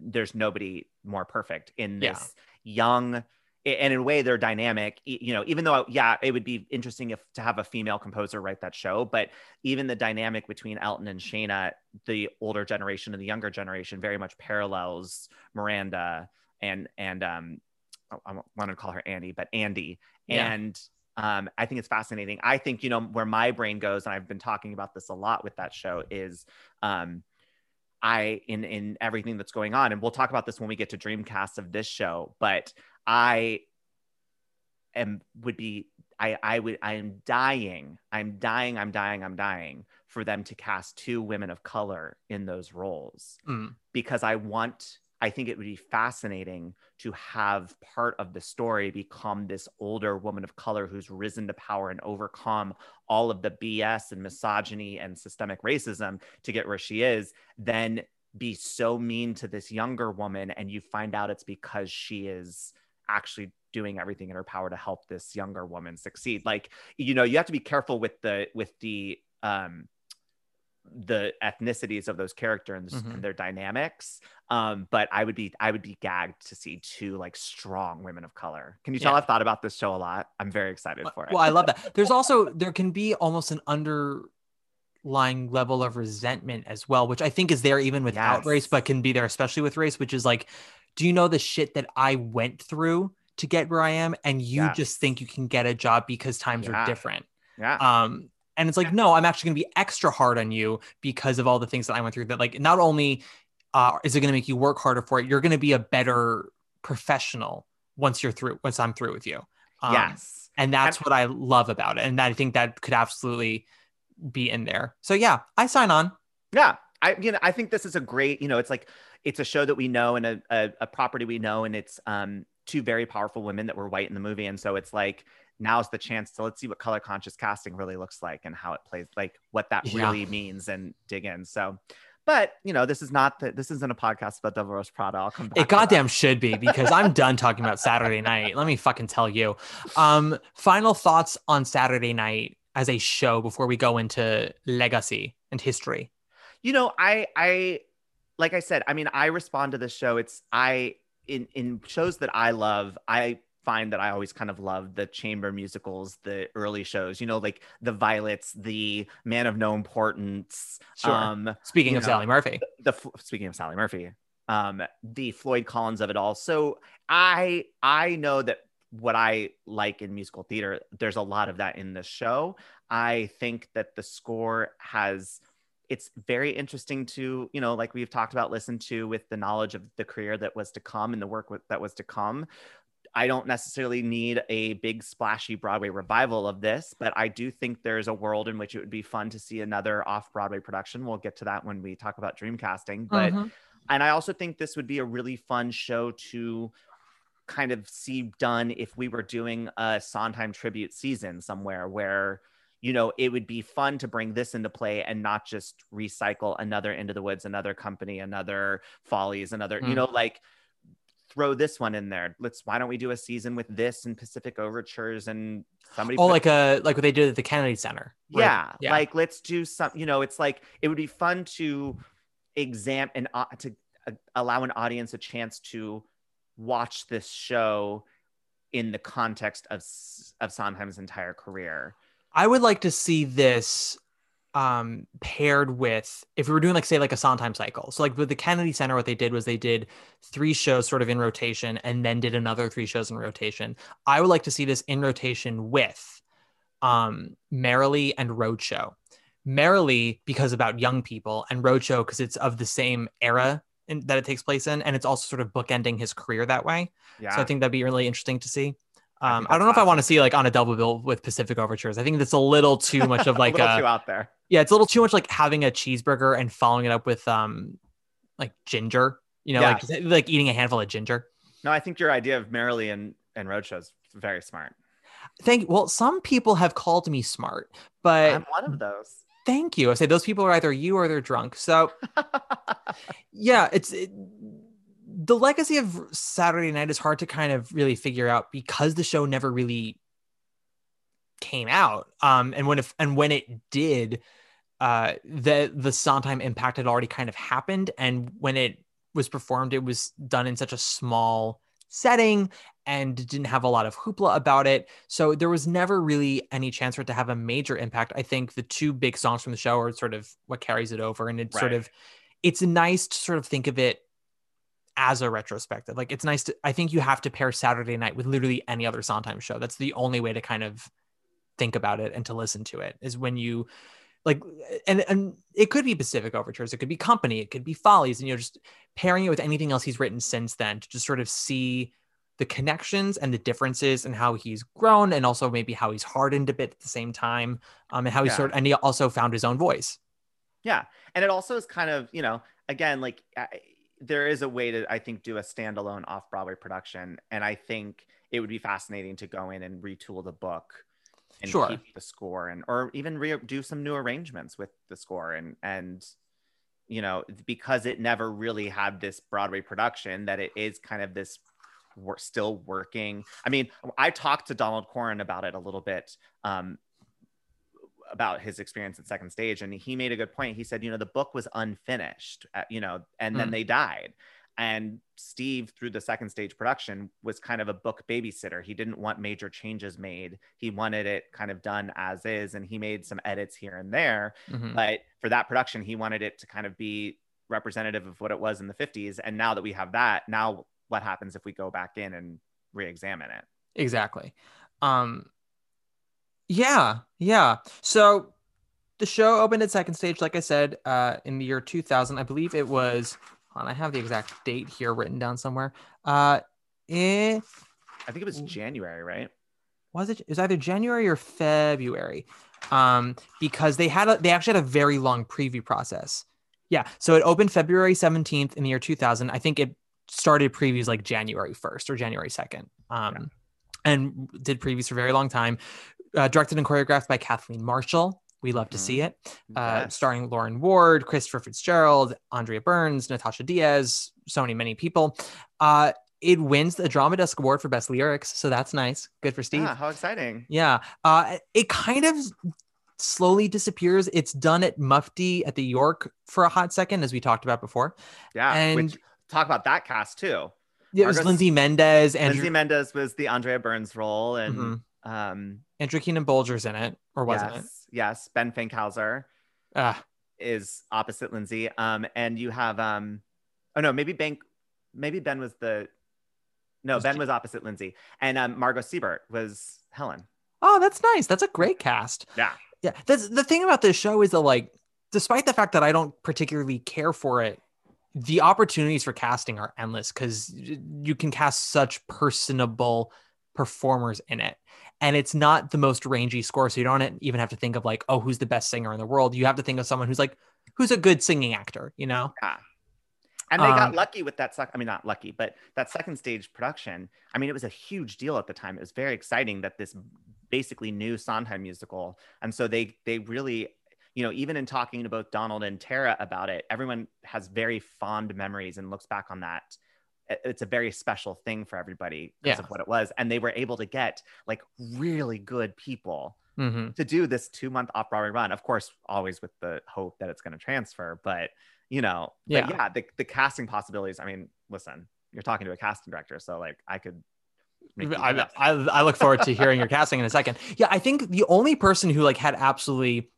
there's nobody more perfect in Yeah. this young and in a way they're dynamic you know even though yeah it would be interesting if to have a female composer write that show but even the dynamic between elton and shana the older generation and the younger generation very much parallels miranda and and um I- I wanted to call her Andy, but Andy. Yeah. And um, I think it's fascinating. I think, you know, where my brain goes, and I've been talking about this a lot with that show, is um, I in in everything that's going on, and we'll talk about this when we get to Dreamcast of this show, but I am would be I I would I am dying, I'm dying, I'm dying, I'm dying for them to cast two women of color in those roles Mm. because I want, I think it would be fascinating to have part of the story become this older woman of color who's risen to power and overcome all of the BS and misogyny and systemic racism to get where she is, then be so mean to this younger woman. And you find out it's because she is actually doing everything in her power to help this younger woman succeed. Like, you know, you have to be careful with the, with the, um, the ethnicities of those characters Mhm. and their dynamics. Um, but I would be I would be gagged to see two like strong women of color. Can you tell Yeah. I've thought about this show a lot? I'm very excited for it. Well, I love that. There's also there can be almost an underlying level of resentment as well, which I think is there even without race, but can be there especially with race, which is like, do you know the shit that I went through to get where I am, and you Yes. just think you can get a job because times Yeah. are different? yeah. Um, and it's like, no, I'm actually going to be extra hard on you because of all the things that I went through. That like, not only uh, is it going to make you work harder for it, you're going to be a better professional once you're through. Once I'm through with you. Um, yes. and that's what I love about it. And I think that could absolutely be in there. So yeah, I sign on. Yeah. I you know I think this is a great you know it's like it's a show that we know and a, a, a property we know and it's um two very powerful women that were white in the movie and so it's like now's the chance to let's see what color conscious casting really looks like and how it plays like what that Yeah. really means and dig in so but you know this is not the, this isn't a podcast about Devil Wears Prada I'll come back It goddamn that. should be because I'm done talking about Saturday night. Let me fucking tell you. Um, final thoughts on Saturday night as a show before we go into legacy and history. you know i i like i said i mean i respond to this show it's i in in shows that i love i find that i always kind of love the chamber musicals the early shows you know like the violets the man of no importance Sure. um Speaking of know, Sally Murphy, the F- speaking of Sally Murphy, um, the Floyd Collins of it all. So I I know that what I like in musical theater, there's a lot of that in this show. I think that the score has it's very interesting to you know like we've talked about listen to with the knowledge of the career that was to come and the work with, that was to come I don't necessarily need a big splashy Broadway revival of this, but I do think there's a world in which it would be fun to see another off Broadway production. We'll get to that when we talk about Dreamcasting. But Mhm. and I also think this would be a really fun show to kind of see done if we were doing a Sondheim tribute season somewhere where you know it would be fun to bring this into play and not just recycle another into the woods another company another follies another you Mm. know like throw this one in there let's why don't we do a season with this and pacific overtures and somebody oh, put- like a like what they did at the Kennedy Center. right? yeah, yeah. like let's do some you know it's like it would be fun to exam and uh, to uh, allow an audience a chance to watch this show in the context of of Sondheim's entire career I would like to see this um paired with if we were doing like say like a Sondheim cycle. So like with the Kennedy Center, what they did was they did three shows sort of in rotation and then did another three shows in rotation. I would like to see this in rotation with um Merrily and Roadshow. Merrily because about young people and Roadshow because it's of the same era in, that it takes place in and it's also sort of bookending his career that way. yeah So I think that'd be really interesting to see. I Um, think I, don't know if I want to see like on a double bill with Pacific Overtures. I think that's a little too much of like a a, too out there yeah, it's a little too much like having a cheeseburger and following it up with um like ginger. You know, like like eating a handful of ginger. no I think your idea of Merrily and and Roadshow is very smart Thank you. well, some people have called me smart, but I'm one of those thank you. I say those people are either you or they're drunk. So yeah, it's it, the legacy of Saturday Night is hard to kind of really figure out because the show never really came out. Um, and when it and when it did, uh, the the Sondheim impact had already kind of happened, and when it was performed, it was done in such a small setting and didn't have a lot of hoopla about it. So there was never really any chance for it to have a major impact. I think the two big songs from the show are sort of what carries it over, and it's sort of it's nice to sort of think of it as a retrospective. Like it's nice to I think you have to pair Saturday night with literally any other Sondheim show. That's the only way to kind of think about it and to listen to it is when you like and and it could be Pacific Overtures, it could be Company, it could be Follies, and you're just pairing it with anything else he's written since then to just sort of see the connections and the differences and how he's grown and also maybe how he's hardened a bit at the same time um and how he Yeah. sort of and he also found his own voice Yeah, and it also is kind of you know again like I, there is a way to I think do a standalone off Broadway production, and I think it would be fascinating to go in and retool the book and Sure. keep the score and or even re- do some new arrangements with the score and and you know because it never really had this Broadway production that it is kind of this we're still working. I mean, I talked to Donald Corrin about it a little bit. Um, about his experience at second stage and he made a good point. He said you know the book was unfinished uh, you know and then Mm. they died. And steve through the second stage production was kind of a book babysitter. He didn't want major changes made. He wanted it kind of done as is and he made some edits here and there. Mhm. but for that production he wanted it to kind of be representative of what it was in the 50s and now that we have that now what happens if we go back in and re-examine it? Exactly. Um yeah, yeah. So the show opened at second stage, like I said, uh in the year 2000. I believe it was on, I have the exact date here written down somewhere. Uh eh, i think it was january right was it? It was either January or February, um, because they had a, they actually had a very long preview process. Yeah, so it opened February seventeenth in the year two thousand. I think it started previews like January first or January second. Um, and did previews for a very long time. Uh, directed and choreographed by Kathleen Marshall. We love to see it. Uh, Yes. Starring Lauren Ward, Christopher Fitzgerald, Andrea Burns, Natascha Diaz, so many, many people. Uh, it wins the Drama Desk Award for Best Lyrics. So that's nice. Good for Steve. Yeah, how exciting. Yeah. Uh, it kind of slowly disappears. It's done at Mufti at the York for a hot second, as we talked about before. Yeah. And- which, talk about that cast too. It was Lindsay Mendez, Andrew, Lindsay Mendez was the Andrea Burns role, and Mhm. um, Andrew Keenan Bolger's in it, or wasn't yes, yes, Ben Fankhauser? Uh, is opposite Lindsay. Um, and you have um, oh no, maybe Ben, maybe Ben was the, no, Was Ben J- was opposite Lindsay, and um, Margo Seibert was Helen. oh, that's nice. That's a great cast. Yeah, Yeah. That's the thing about this show is that like, despite the fact that I don't particularly care for it, the opportunities for casting are endless because you can cast such personable performers in it. And it's not the most rangy score. So you don't even have to think of like, oh, who's the best singer in the world? You have to think of someone who's like, who's a good singing actor, you know? yeah. And they Um, got lucky with that. Sec- I mean, not lucky, but that second stage production. I mean, it was a huge deal at the time. It was very exciting that this basically new Sondheim musical, and so they they really, you know, even in talking to both Donald and Tara about it, everyone has very fond memories and looks back on that. It's a very special thing for everybody because Yeah. of what it was, and they were able to get like really good people Mm-hmm. to do this two month off Broadway run. Of course, always with the hope that it's going to transfer, but you know, Yeah. yeah, the, the casting possibilities. I mean, listen, you're talking to a casting director, so like I could. I. I, I look forward to hearing your casting in a second. Yeah, I think the only person who like had absolutely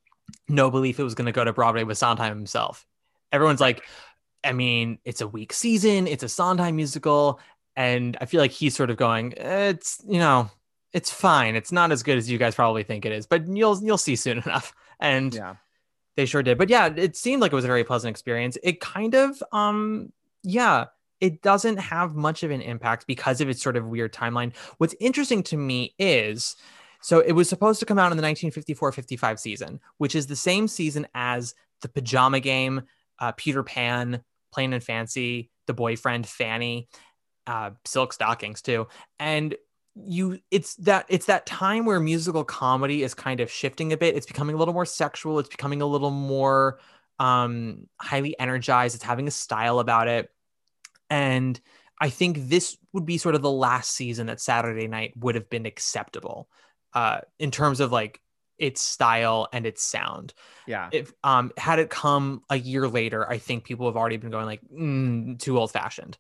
no belief it was going to go to Broadway was Sondheim himself. Everyone's like, I mean, it's a weak season, it's a Sondheim musical, and I feel like he's sort of going, it's you know, it's fine. It's not as good as you guys probably think it is, but you'll you'll see soon enough. And yeah, they sure did. But yeah, it seemed like it was a very pleasant experience. It kind of, um, yeah, it doesn't have much of an impact because of its sort of weird timeline. What's interesting to me is so it was supposed to come out in the 1954 55 season, which is the same season as The Pajama Game, uh, Peter Pan, Plain and Fancy, The Boyfriend, Fanny, uh, Silk Stockings, too. And you it's that it's that time where musical comedy is kind of shifting a bit. It's becoming a little more sexual. It's becoming a little more um highly energized. It's having a style about it. And i think this would be sort of the last season that saturday night would have been acceptable uh in terms of like its style and its sound. Yeah, if um had it come a year later i think people have already been going like mm, too old fashioned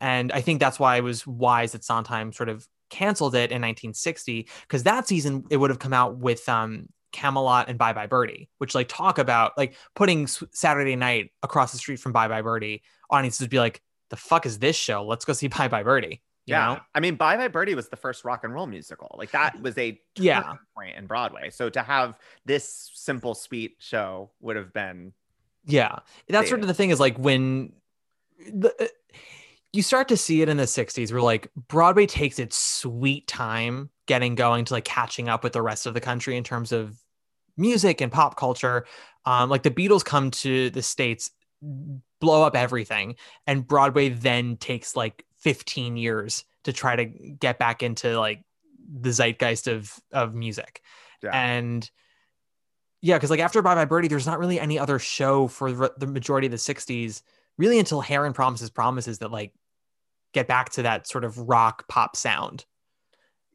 and i think that's why it was wise that sondheim sort of canceled it in 1960 because that season it would have come out with um camelot and bye bye birdie which like talk about like putting saturday night across the street from bye bye birdie audiences would be like the fuck is this show? Let's go see bye bye birdie yeah. know? I mean, Bye Bye Birdie was the first rock and roll musical. Like that was a Yeah. turning point in Broadway. So to have this simple, sweet show would have been Yeah, that's sort of the thing is like when the uh, you start to see it in the 60s where like Broadway takes its sweet time getting going to like catching up with the rest of the country in terms of music and pop culture. Um, like the Beatles come to the States, blow up everything, and Broadway then takes like 15 years to try to get back into like the zeitgeist of of music. Yeah. And yeah, because like after Bye Bye Birdie, there's not really any other show for the the majority of the 60s, really until Hair and Promises Promises that like get back to that sort of rock pop sound.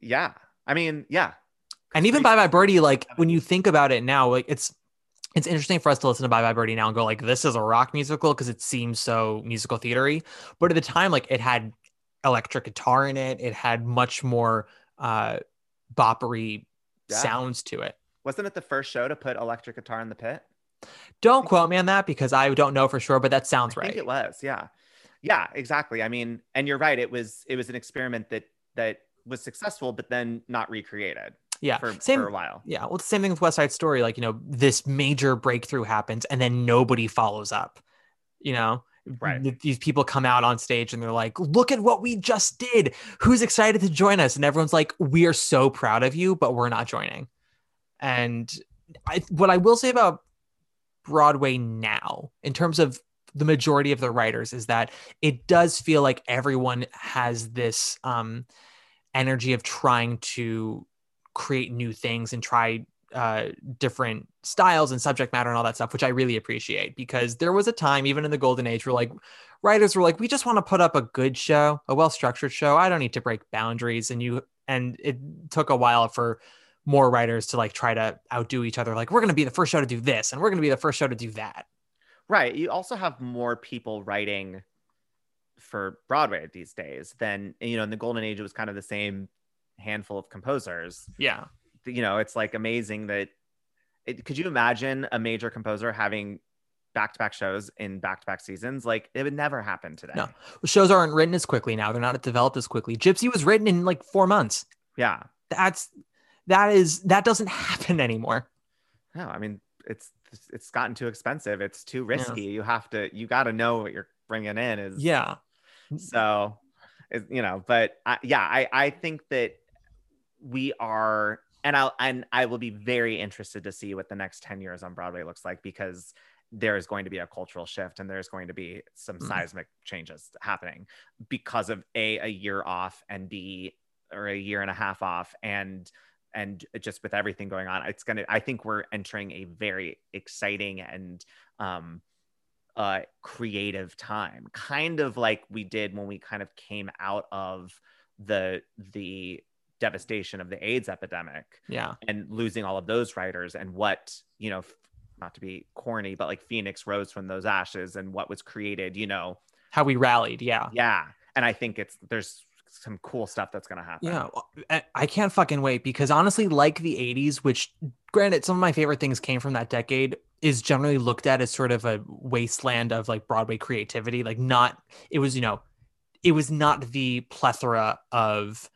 yeah. I mean, yeah. And even Bye Bye Birdie, like when you think about it now, like it's it's interesting for us to listen to Bye Bye Birdie now and go like, this is a rock musical because it seems so musical theatery. But at the time, like it had electric guitar in it, it had much more uh boppery Yeah. sounds to it. Wasn't it the first show to put electric guitar in the pit? Don't quote me on that because I don't know for sure, but that sounds I right. think it was. Yeah. Yeah, exactly. I mean, and you're right. It was it was an experiment that that was successful, but then not recreated yeah, for, same. for a while. Yeah, well, the same thing with West Side Story. Like, you know, this major breakthrough happens and then nobody follows up. You know, Right. th- these people come out on stage and they're like, "Look at what we just did. Who's excited to join us?" And everyone's like, "We are so proud of you, but we're not joining." And I, what I will say about Broadway now, in terms of the majority of the writers, is that it does feel like everyone has this um, energy of trying to create new things and try uh, different styles and subject matter and all that stuff, which I really appreciate because there was a time, even in the golden age, where like writers were like, we just want to put up a good show, a well structured show. I don't need to break boundaries. And you, and it took a while for more writers to like try to outdo each other. Like, we're going to be the first show to do this and we're going to be the first show to do that. Right. You also have more people writing for Broadway these days than, you know, in the golden age, it was kind of the same handful of composers. Yeah. You know, it's like amazing that it, could you imagine a major composer having back-to-back shows in back-to-back seasons? Like it would never happen today. No, shows aren't written as quickly now. They're not developed as quickly. Gypsy was written in like four months. Yeah. That's, that is, that doesn't happen anymore. No, I mean, it's, it's gotten too expensive. It's too risky. You have to, you got to know what you're bringing in is. Yeah. So, you know, but I, yeah, I, I think that we are, and I'll, and I will be very interested to see what the next 10 years on Broadway looks like because there is going to be a cultural shift and there's going to be some Mm. seismic changes happening because of a, a year off and B, or a year and a half off and, and just with everything going on, it's gonna. I think we're entering a very exciting and um, uh, creative time, kind of like we did when we kind of came out of the the devastation of the AIDS epidemic Yeah. and losing all of those writers and what you know, not to be corny, but like Phoenix rose from those ashes and what was created. You know, How we rallied. Yeah. yeah. And I think it's there's some cool stuff that's gonna happen. Yeah, I- I can't fucking wait because honestly, like the 80s, which granted, some of my favorite things came from that decade, is generally looked at as sort of a wasteland of like Broadway creativity. Like, not, it was, you know, it was not the plethora of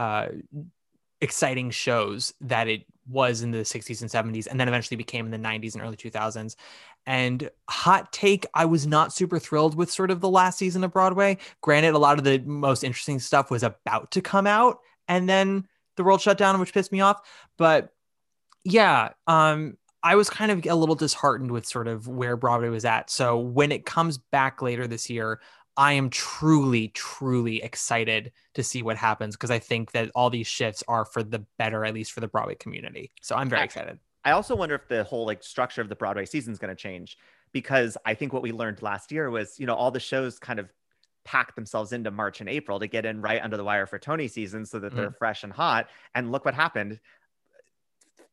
uh, exciting shows that it was in the 60s and 70s, and then eventually became in the 90s and early 2000s. And hot take, I was not super thrilled with sort of the last season of Broadway. Granted, a lot of the most interesting stuff was about to come out, and then the world shut down, which pissed me off. But yeah, um, I was kind of a little disheartened with sort of where Broadway was at. So when it comes back later this year, I am truly, truly excited to see what happens because I think that all these shifts are for the better, at least for the Broadway community. So I'm very I- excited. I also wonder if the whole like structure of the Broadway season is going to change because I think what we learned last year was, you know, all the shows kind of packed themselves into March and April to get in right under the wire for Tony season so that they're fresh and hot. And look what happened.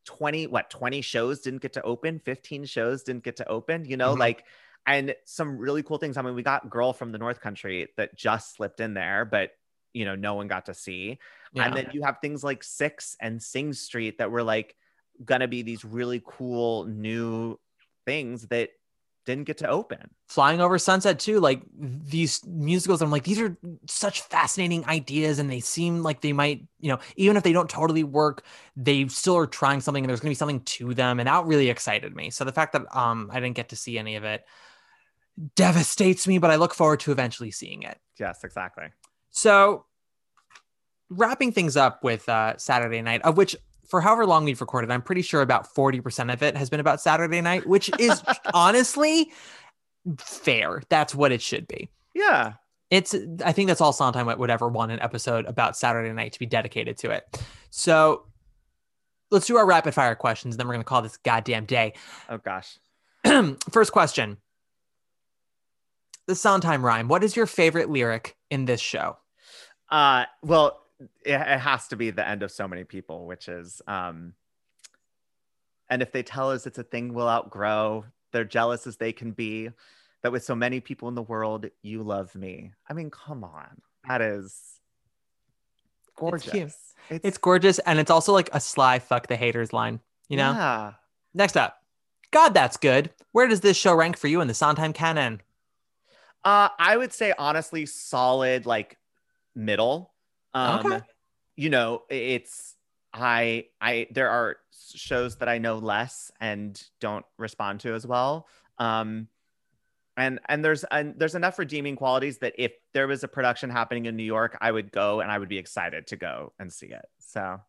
20 what 20 shows didn't get to open 15 shows didn't get to open you know Mhm. like and some really cool things i mean we got girl from the north country that just slipped in there but you know no one got to see Yeah. and then you have things like six and sing street that were like gonna be these really cool new things that didn't get to open Flying over Sunset too, like these musicals, I'm like, these are such fascinating ideas, and they seem like they might, you know, even if they don't totally work, they still are trying something, and there's gonna be something to them, and that really excited me. So the fact that um I didn't get to see any of it devastates me, but I look forward to eventually seeing it. yes exactly So, wrapping things up with uh, Saturday night, of which for however long we've recorded, I'm pretty sure about 40% of it has been about Saturday night, which is honestly fair. That's what it should be. yeah It's, I think that's all Sondheim would ever want an episode about Saturday night to be dedicated to it. So, let's do our rapid fire questions. and Then we're going to call this goddamn day. oh gosh First question The Sondheim rhyme. What is your favorite lyric in this show? Uh, well, it, it has to be the end of so many people, which is, um, and if they tell us it's a thing we'll outgrow, they're jealous as they can be. That with so many people in the world, you love me. I mean, come on, that is gorgeous. cute. It's gorgeous. And it's also like a sly fuck the haters line, you know? yeah. Next up, God, that's good. Where does this show rank for you in the Sondheim canon? Uh, I would say honestly, solid like middle. Um, Okay. you know, it's I I there are shows that I know less and don't respond to as well. Um, and and there's and there's enough redeeming qualities that if there was a production happening in New York, I would go and I would be excited to go and see it. So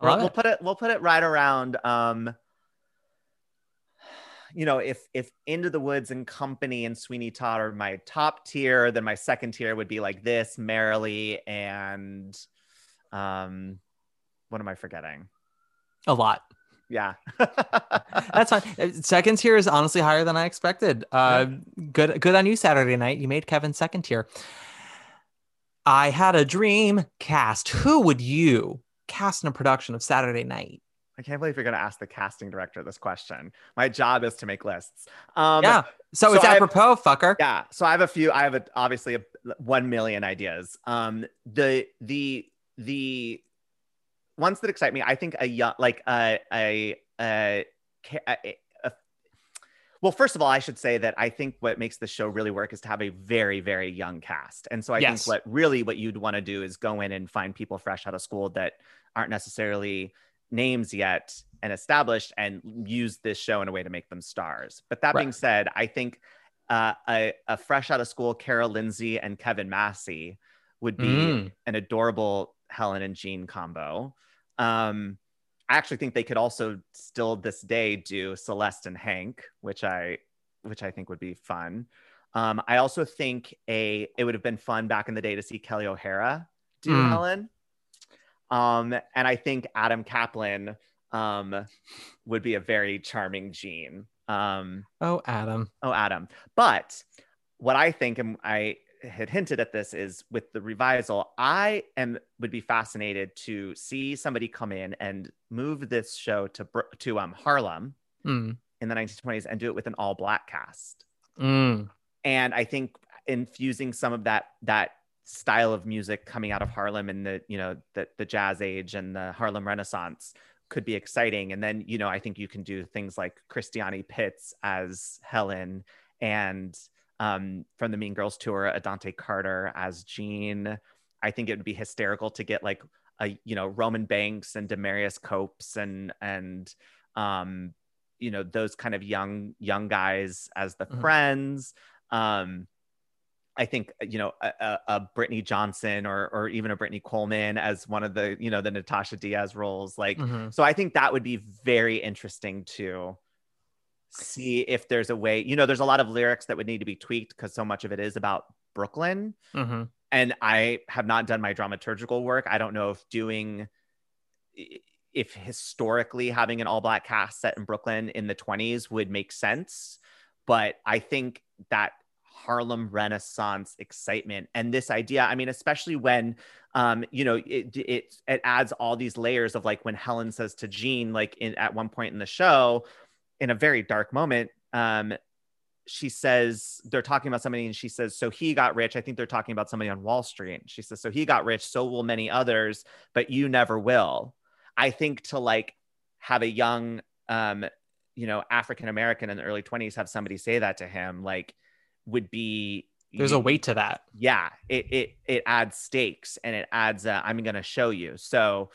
we'll, Love we'll put it we'll put it right around um you know if if into the woods and company and sweeney todd are my top tier then my second tier would be like this merrily and um what am i forgetting A lot. yeah That's fine. Uh, Second tier is honestly higher than I expected. Uh, Good, good on you. Saturday night, you made Kevin second tier. I had a dream cast. Who would you cast in a production of Saturday Night? I can't believe you're going to ask the casting director this question my job is to make lists um yeah. So, so it's I have- apropos, fucker. Yeah. So I have a few. I have a, obviously a, one million ideas. Um, the the the ones that excite me, I think a young like a a a, a, a well, first of all, I should say that I think what makes the show really work is to have a very, very young cast. And so I Yes. think what really what you'd want to do is go in and find people fresh out of school that aren't necessarily names yet and established and use this show in a way to make them stars. But that being said, I think uh, a, a fresh out of school Carol Lindsay and Kevin Massey would be Mm. an adorable Helen and Gene combo. Um, I actually think they could also still this day do Celeste and Hank, which I which I think would be fun. Um, I also think a it would have been fun back in the day to see Kelli O'Hara do Mm. Helen. Um, and I think Adam Kaplan um, would be a very charming Gene. Um, Oh, Adam. Oh, Adam. But what I think, and I had hinted at this, is with the revisal, I am would be fascinated to see somebody come in and move this show to to um Harlem Mm. in the 1920s and do it with an all black cast. Mm. And I think infusing some of that that style of music coming out of Harlem and the you know the the jazz age and the Harlem Renaissance could be exciting. And then you know I think you can do things like Christiani Pitts as Helen and um, from the Mean Girls tour, Adante Carter as Gene. I think it would be hysterical to get like a you know Roman Banks and Demarius Copes and and um, you know those kind of young young guys as the Mhm. friends. Um, I think you know a, a, Brittany Johnson or or even a Brittany Coleman as one of the you know the Natascha Diaz roles. Like Mhm. so, I think that would be very interesting to see if there's a way. You know, there's a lot of lyrics that would need to be tweaked because so much of it is about Brooklyn Mhm. and I have not done my dramaturgical work. I don't know if doing if historically having an all black cast set in Brooklyn in the 20s would make sense, but I think that Harlem Renaissance excitement and this idea, I mean especially when um you know it it it adds all these layers of like when Helen says to Gene like in at one point in the show in a very dark moment um she says they're talking about somebody and she says so he got rich. I think they're talking about somebody on wall street. She says so he got rich so will many others but you never will. I think to like have a young um you know african american in the early 20s have somebody say that to him like would be There's a weight to that. yeah it it it adds stakes and it adds uh, i'm gonna show you so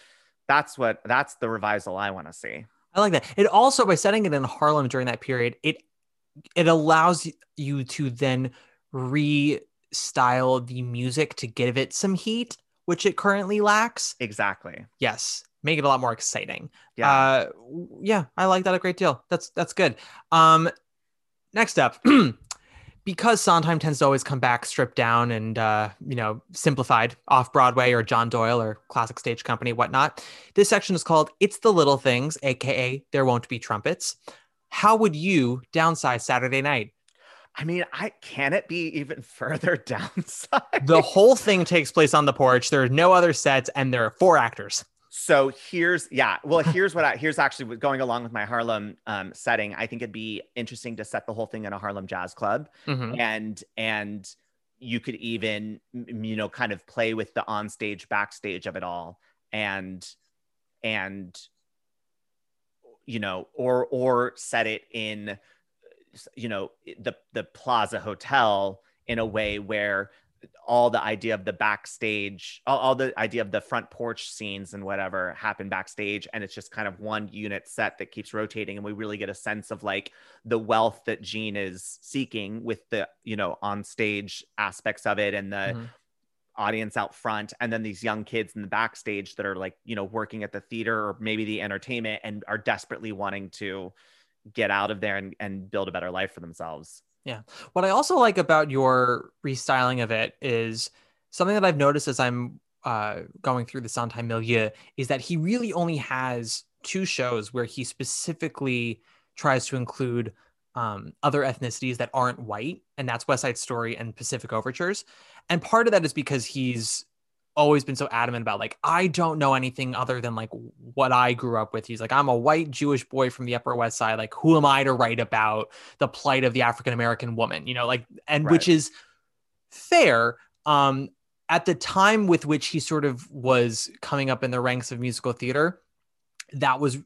that's what that's the revisal i want to see I like that. It also by setting it in Harlem during that period, it it allows you to then restyle the music to give it some heat, which it currently lacks. exactly Yes, make it a lot more exciting. yeah Uh, yeah, I like that a great deal. That's that's good. Um, next up, because Sondheim tends to always come back stripped down and uh, you know simplified off Broadway or John Doyle or classic stage company whatnot. This section is called "It's the Little Things," aka "There Won't Be Trumpets." How would you downsize Saturday Night? I mean, I can it be even further downside? The whole thing takes place on the porch. There are no other sets, and there are four actors. So here's yeah. Well, here's what I here's actually going along with my Harlem um, setting. I think it'd be interesting to set the whole thing in a Harlem Jazz Club, Mhm. and and you could even you know kind of play with the onstage backstage of it all, and and you know or or set it in you know the the Plaza Hotel in a way where all the idea of the backstage, all, all the idea of the front porch scenes and whatever happen backstage. And it's just kind of one unit set that keeps rotating. And we really get a sense of like the wealth that Gene is seeking with the, you know, on stage aspects of it and the, Mhm. audience out front and then these young kids in the backstage that are like you know working at the theater or maybe the entertainment and are desperately wanting to get out of there and, and build a better life for themselves Yeah. What I also like about your restyling of it is something that I've noticed as I'm uh, going through the Sondheim milieu is that he really only has two shows where he specifically tries to include um, other ethnicities that aren't white, and that's West Side Story and Pacific Overtures. And part of that is because he's always been so adamant about like I don't know anything other than like what I grew up with. He's like I'm a white Jewish boy from the Upper West Side. Like who am I to write about the plight of the African American woman? You know, like and which is fair. Um, at the time with which he sort of was coming up in the ranks of musical theater, that was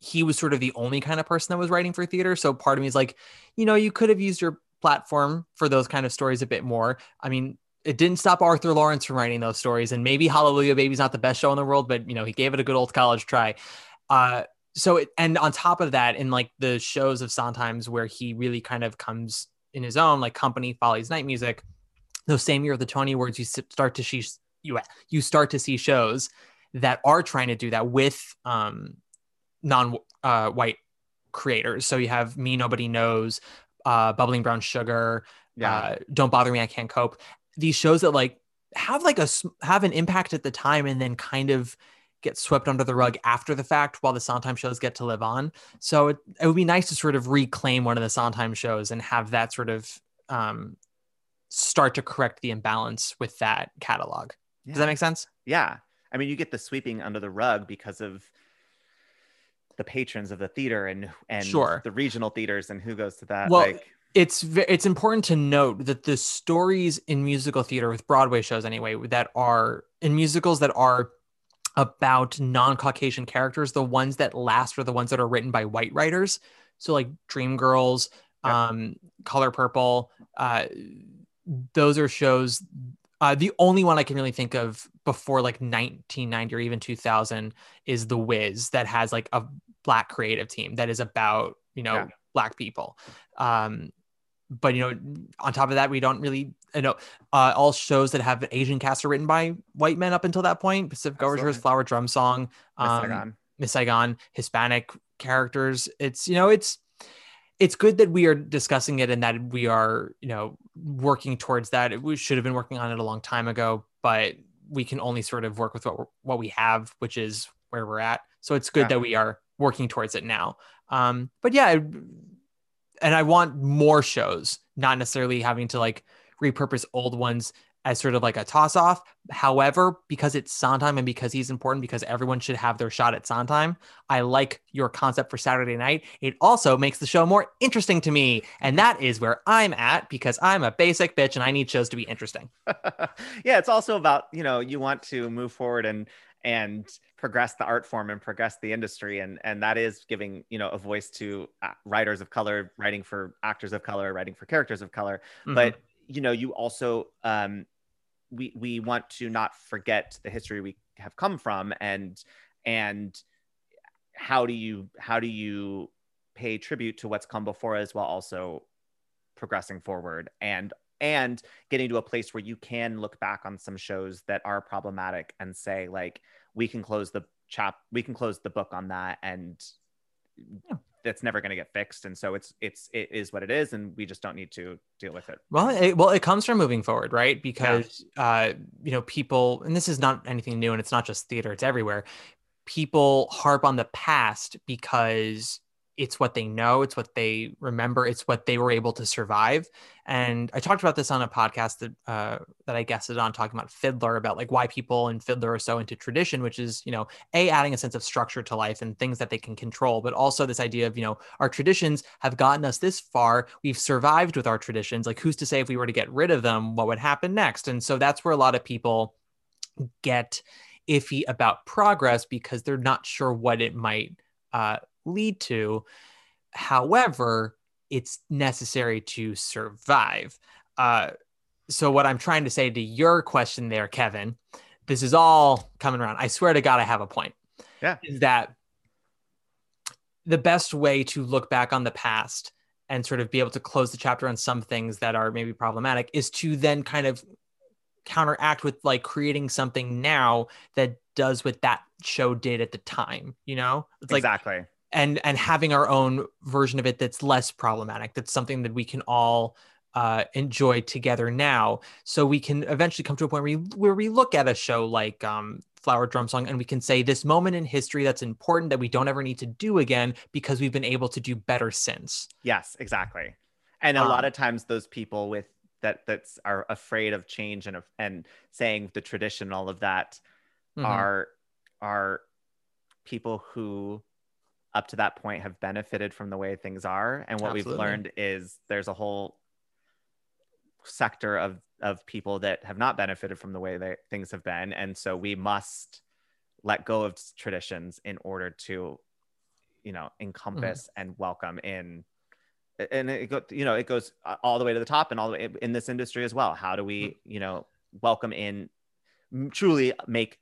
he was sort of the only kind of person that was writing for theater. So part of me is like, you know, you could have used your platform for those kind of stories a bit more. I mean, it didn't stop Arthur Laurents from writing those stories. And maybe Hallelujah Baby's not the best show in the world, but you know, he gave it a good old college try. Uh, so it, and on top of that, in like the shows of Sondheim's where he really kind of comes in his own, like Company, Follies, Night Music, those same year of the Tony Awards, you start to see you you start to see shows that are trying to do that with um, non uh, white creators. So you have Me Nobody Knows, uh, Bubbling Brown Sugar, Yeah. uh, Don't Bother Me, I Can't Cope. These shows that like have like a have an impact at the time and then kind of get swept under the rug after the fact while the Sondheim shows get to live on. So it, it would be nice to sort of reclaim one of the Sondheim shows and have that sort of um, start to correct the imbalance with that catalog. Does that make sense? yeah i mean you get the sweeping under the rug because of the patrons of the theater and and Sure. the regional theaters and who goes to that well like it's it's important to note that the stories in musical theater with broadway shows anyway that are in musicals that are about non-caucasian characters the ones that last are the ones that are written by white writers so like dreamgirls um color purple uh those are shows uh, the only one I can really think of before like 1990 or even 2000 is The Wiz that has like a black creative team that is about you know Yeah. black people. Um, but you know, on top of that, we don't really you know uh, all shows that have Asian cast are written by white men up until that point. Pacific Overtures, Flower Drum Song, Miss um, Saigon. Miss Saigon, Hispanic characters. It's you know it's it's good that we are discussing it and that we are you know working towards that. We should have been working on it a long time ago, but we can only sort of work with what we're, what we have, which is where we're at. So it's good Yeah. that we are working towards it now. Um, but yeah, and I want more shows, not necessarily having to like repurpose old ones as sort of like a toss off. However, because it's Sondheim and because he's important, because everyone should have their shot at Sondheim, I like your concept for Saturday night. It also makes the show more interesting to me. And that is where I'm at because I'm a basic bitch and I need shows to be interesting. yeah it's also about you know you want to move forward and and progress the art form and progress the industry. And and that is giving you know a voice to uh, writers of color writing for actors of color writing for characters of color. Mhm. but you know you also um we we want to not forget the history we have come from and and how do you how do you pay tribute to what's come before us while also progressing forward? And and getting to a place where you can look back on some shows that are problematic and say like we can close the chap we can close the book on that and that's never going to get fixed and so it's it's it is what it is and we just don't need to deal with it Well, it, well, it comes from moving forward, right? Because uh, you know, people, and this is not anything new, and it's not just theater; it's everywhere. People harp on the past because it's what they know, it's what they remember, it's what they were able to survive. And I talked about this on a podcast that uh, that I guested on, talking about Fiddler, about like why people in Fiddler are so into tradition, which is you know, a adding a sense of structure to life and things that they can control, but also this idea of you know, our traditions have gotten us this far. We've survived with our traditions. Like, who's to say if we were to get rid of them, what would happen next? And so that's where a lot of people get iffy about progress because they're not sure what it might uh, lead to. However, it's necessary to survive. Uh, so what I'm trying to say to your question there, Kevin, this is all coming around. I swear to God, I have a point. Yeah. Is that the best way to look back on the past and sort of be able to close the chapter on some things that are maybe problematic is to then kind of counteract with like creating something now that does what that show did at the time, you know? It's like exactly. And and having our own version of it that's less problematic. That's something that we can all uh, enjoy together now. So we can eventually come to a point where we, where we look at a show like um, Flower Drum Song and we can say this moment in history that's important that we don't ever need to do again because we've been able to do better since. Yes, exactly. And a lot Um, of times those people with that that's are afraid of change and of, and saying the tradition all of that Mhm. are are people who up to that point have benefited from the way things are. And what Absolutely. we've learned is there's a whole sector of of people that have not benefited from the way that things have been. And so we must let go of traditions in order to you know encompass mm-hmm. and welcome in and it go, you know it goes all the way to the top and all the way in this industry as well. How do we mm-hmm. you know welcome in truly make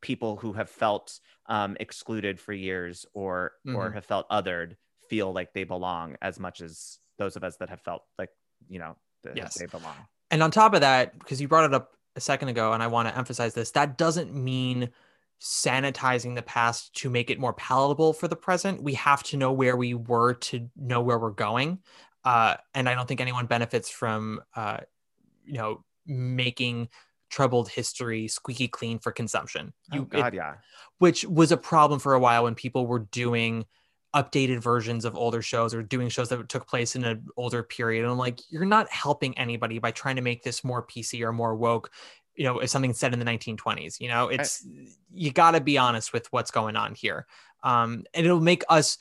people who have felt um, excluded for years or or Mhm. have felt othered feel like they belong as much as those of us that have felt like you know that Yes. they belong And on top of that, because you brought it up a second ago, and I want to emphasize this, that doesn't mean sanitizing the past to make it more palatable for the present. We have to know where we were to know where we're going. Uh, and I don't think anyone benefits from, uh, you know, making troubled history squeaky clean for consumption. oh You, it- god yeah which was a problem for a while when people were doing updated versions of older shows or doing shows that took place in an older period. And I'm like, you're not helping anybody by trying to make this more PC or more woke, you know, if something said in the 1920s. You know, it's you got to be honest with what's going on here. Um, and it'll make us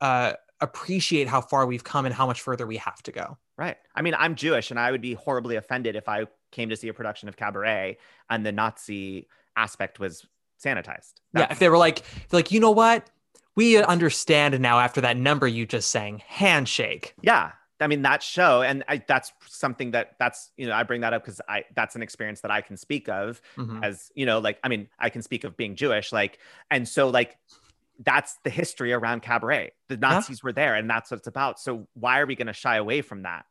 uh, appreciate how far we've come and how much further we have to go. Right. I mean, I'm Jewish and I would be horribly offended if I came to see a production of Cabaret and the Nazi aspect was sanitized. yeah, if they were like, like, you know what? We understand now after that number you just sang, handshake. yeah. I mean, that show, and I, that's something that that's, you know, I bring that up because I, that's an experience that I can speak of Mhm. as, you know, like, I mean, I can speak of being Jewish, like, and so, like, that's the history around Cabaret. The Nazis were there and that's what it's about. So why are we going to shy away from that?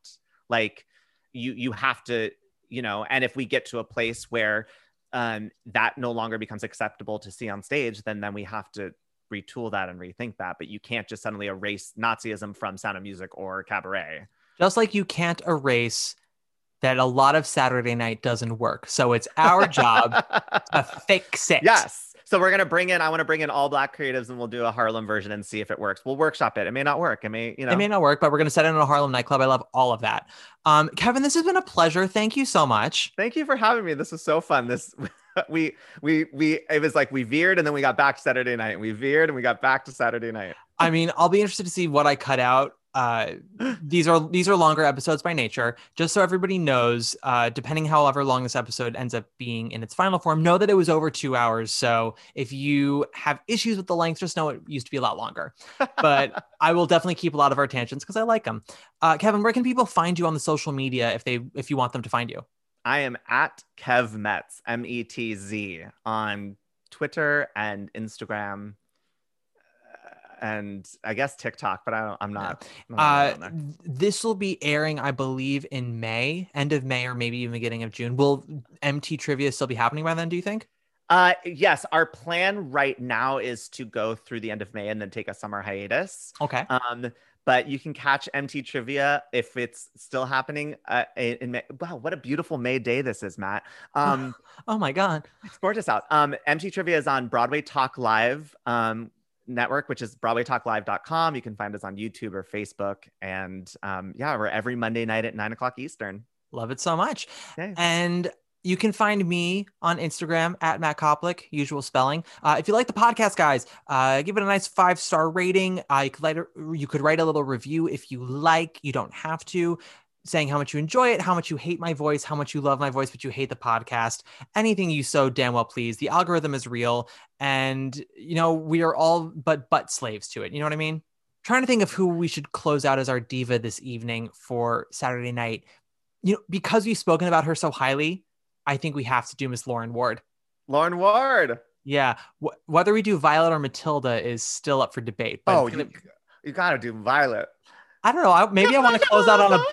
Like, you, you have to, you know, and if we get to a place where, um, that no longer becomes acceptable to see on stage, then then we have to retool that and rethink that. But you can't just suddenly erase Nazism from Sound of Music or Cabaret. Just like you can't erase that a lot of Saturday night doesn't work. So it's our job to fix it. yes. So we're gonna bring in. I want to bring in all black creatives, and we'll do a Harlem version and see if it works. We'll workshop it. It may not work. It may, you know. It may not work, but we're going to set it in a Harlem nightclub. I love all of that. Um, Kevin, this has been a pleasure. Thank you so much. Thank you for having me. This was so fun. This we we we it was like we veered and then we got back to Saturday night. And we veered and we got back to Saturday night. I mean, I'll be interested to see what I cut out. Uh, these are these are longer episodes by nature. Just so everybody knows, uh, depending however long this episode ends up being in its final form, know that it was over two hours. So if you have issues with the length, just know it used to be a lot longer. But I will definitely keep a lot of our tangents because I like them. Uh, Kevin, where can people find you on the social media if they if you want them to find you? I am at Kev Metz, M E T Z, on Twitter and Instagram, and I guess TikTok, but I don't. I'm not. I'm not Uh, this will be airing, I believe, in May, end of May, or maybe even beginning of June. Will MT Trivia still be happening by then? Do you think? Uh, yes, our plan right now is to go through the end of May and then take a summer hiatus. Okay. Um, but you can catch MT Trivia if it's still happening. Uh, in, in May. Wow, what a beautiful May day this is, Matt. Um, oh my God. it's gorgeous out. Um, MT Trivia is on Broadway Talk Live um, network, which is BroadwayTalkLive.com. You can find us on YouTube or Facebook, and um, yeah, we're every Monday night at nine o'clock Eastern. Love it so much. And you can find me on Instagram at Matt Koplik, usual spelling. Uh, if you like the podcast, guys, uh, give it a nice five star rating. Uh, you could write a, you could write a little review if you like. You don't have to. Saying how much you enjoy it, how much you hate my voice, how much you love my voice, but you hate the podcast. Anything you so damn well please. The algorithm is real, and you know we are all but butt slaves to it. You know what I mean? trying to think of who we should close out as our diva this evening for Saturday night you know, because we've spoken about her so highly, I think we have to do Miss Lauren Ward. Lauren Ward. Yeah, wh- whether we do Violet or Matilda is still up for debate. But Oh, you, you gotta do Violet. I don't know. I, maybe I want to close out on a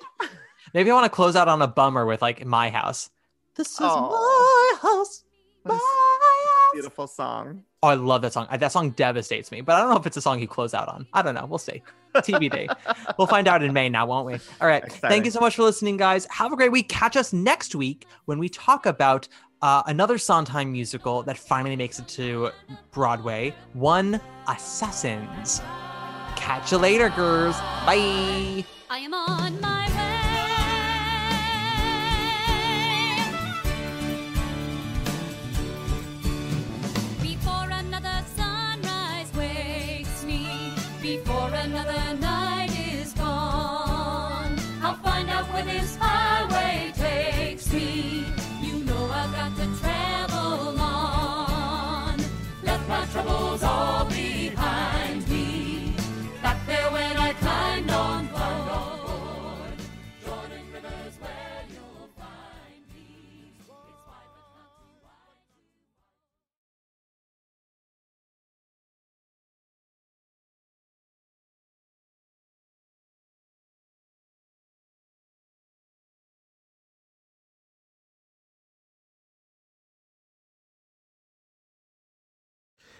maybe I want to close out on a bummer with like my house. This is Oh. my house. My house. Beautiful song. Oh, I love that song. That song devastates me, but I don't know if it's a song you close out on. I don't know. We'll see. TBD. we'll find out in May now, won't we? All right. Thank you so much for listening, guys. Have a great week. Catch us next week when we talk about uh, another Sondheim musical that finally makes it to Broadway One Assassins. Catch you later, girls. Bye. I am on my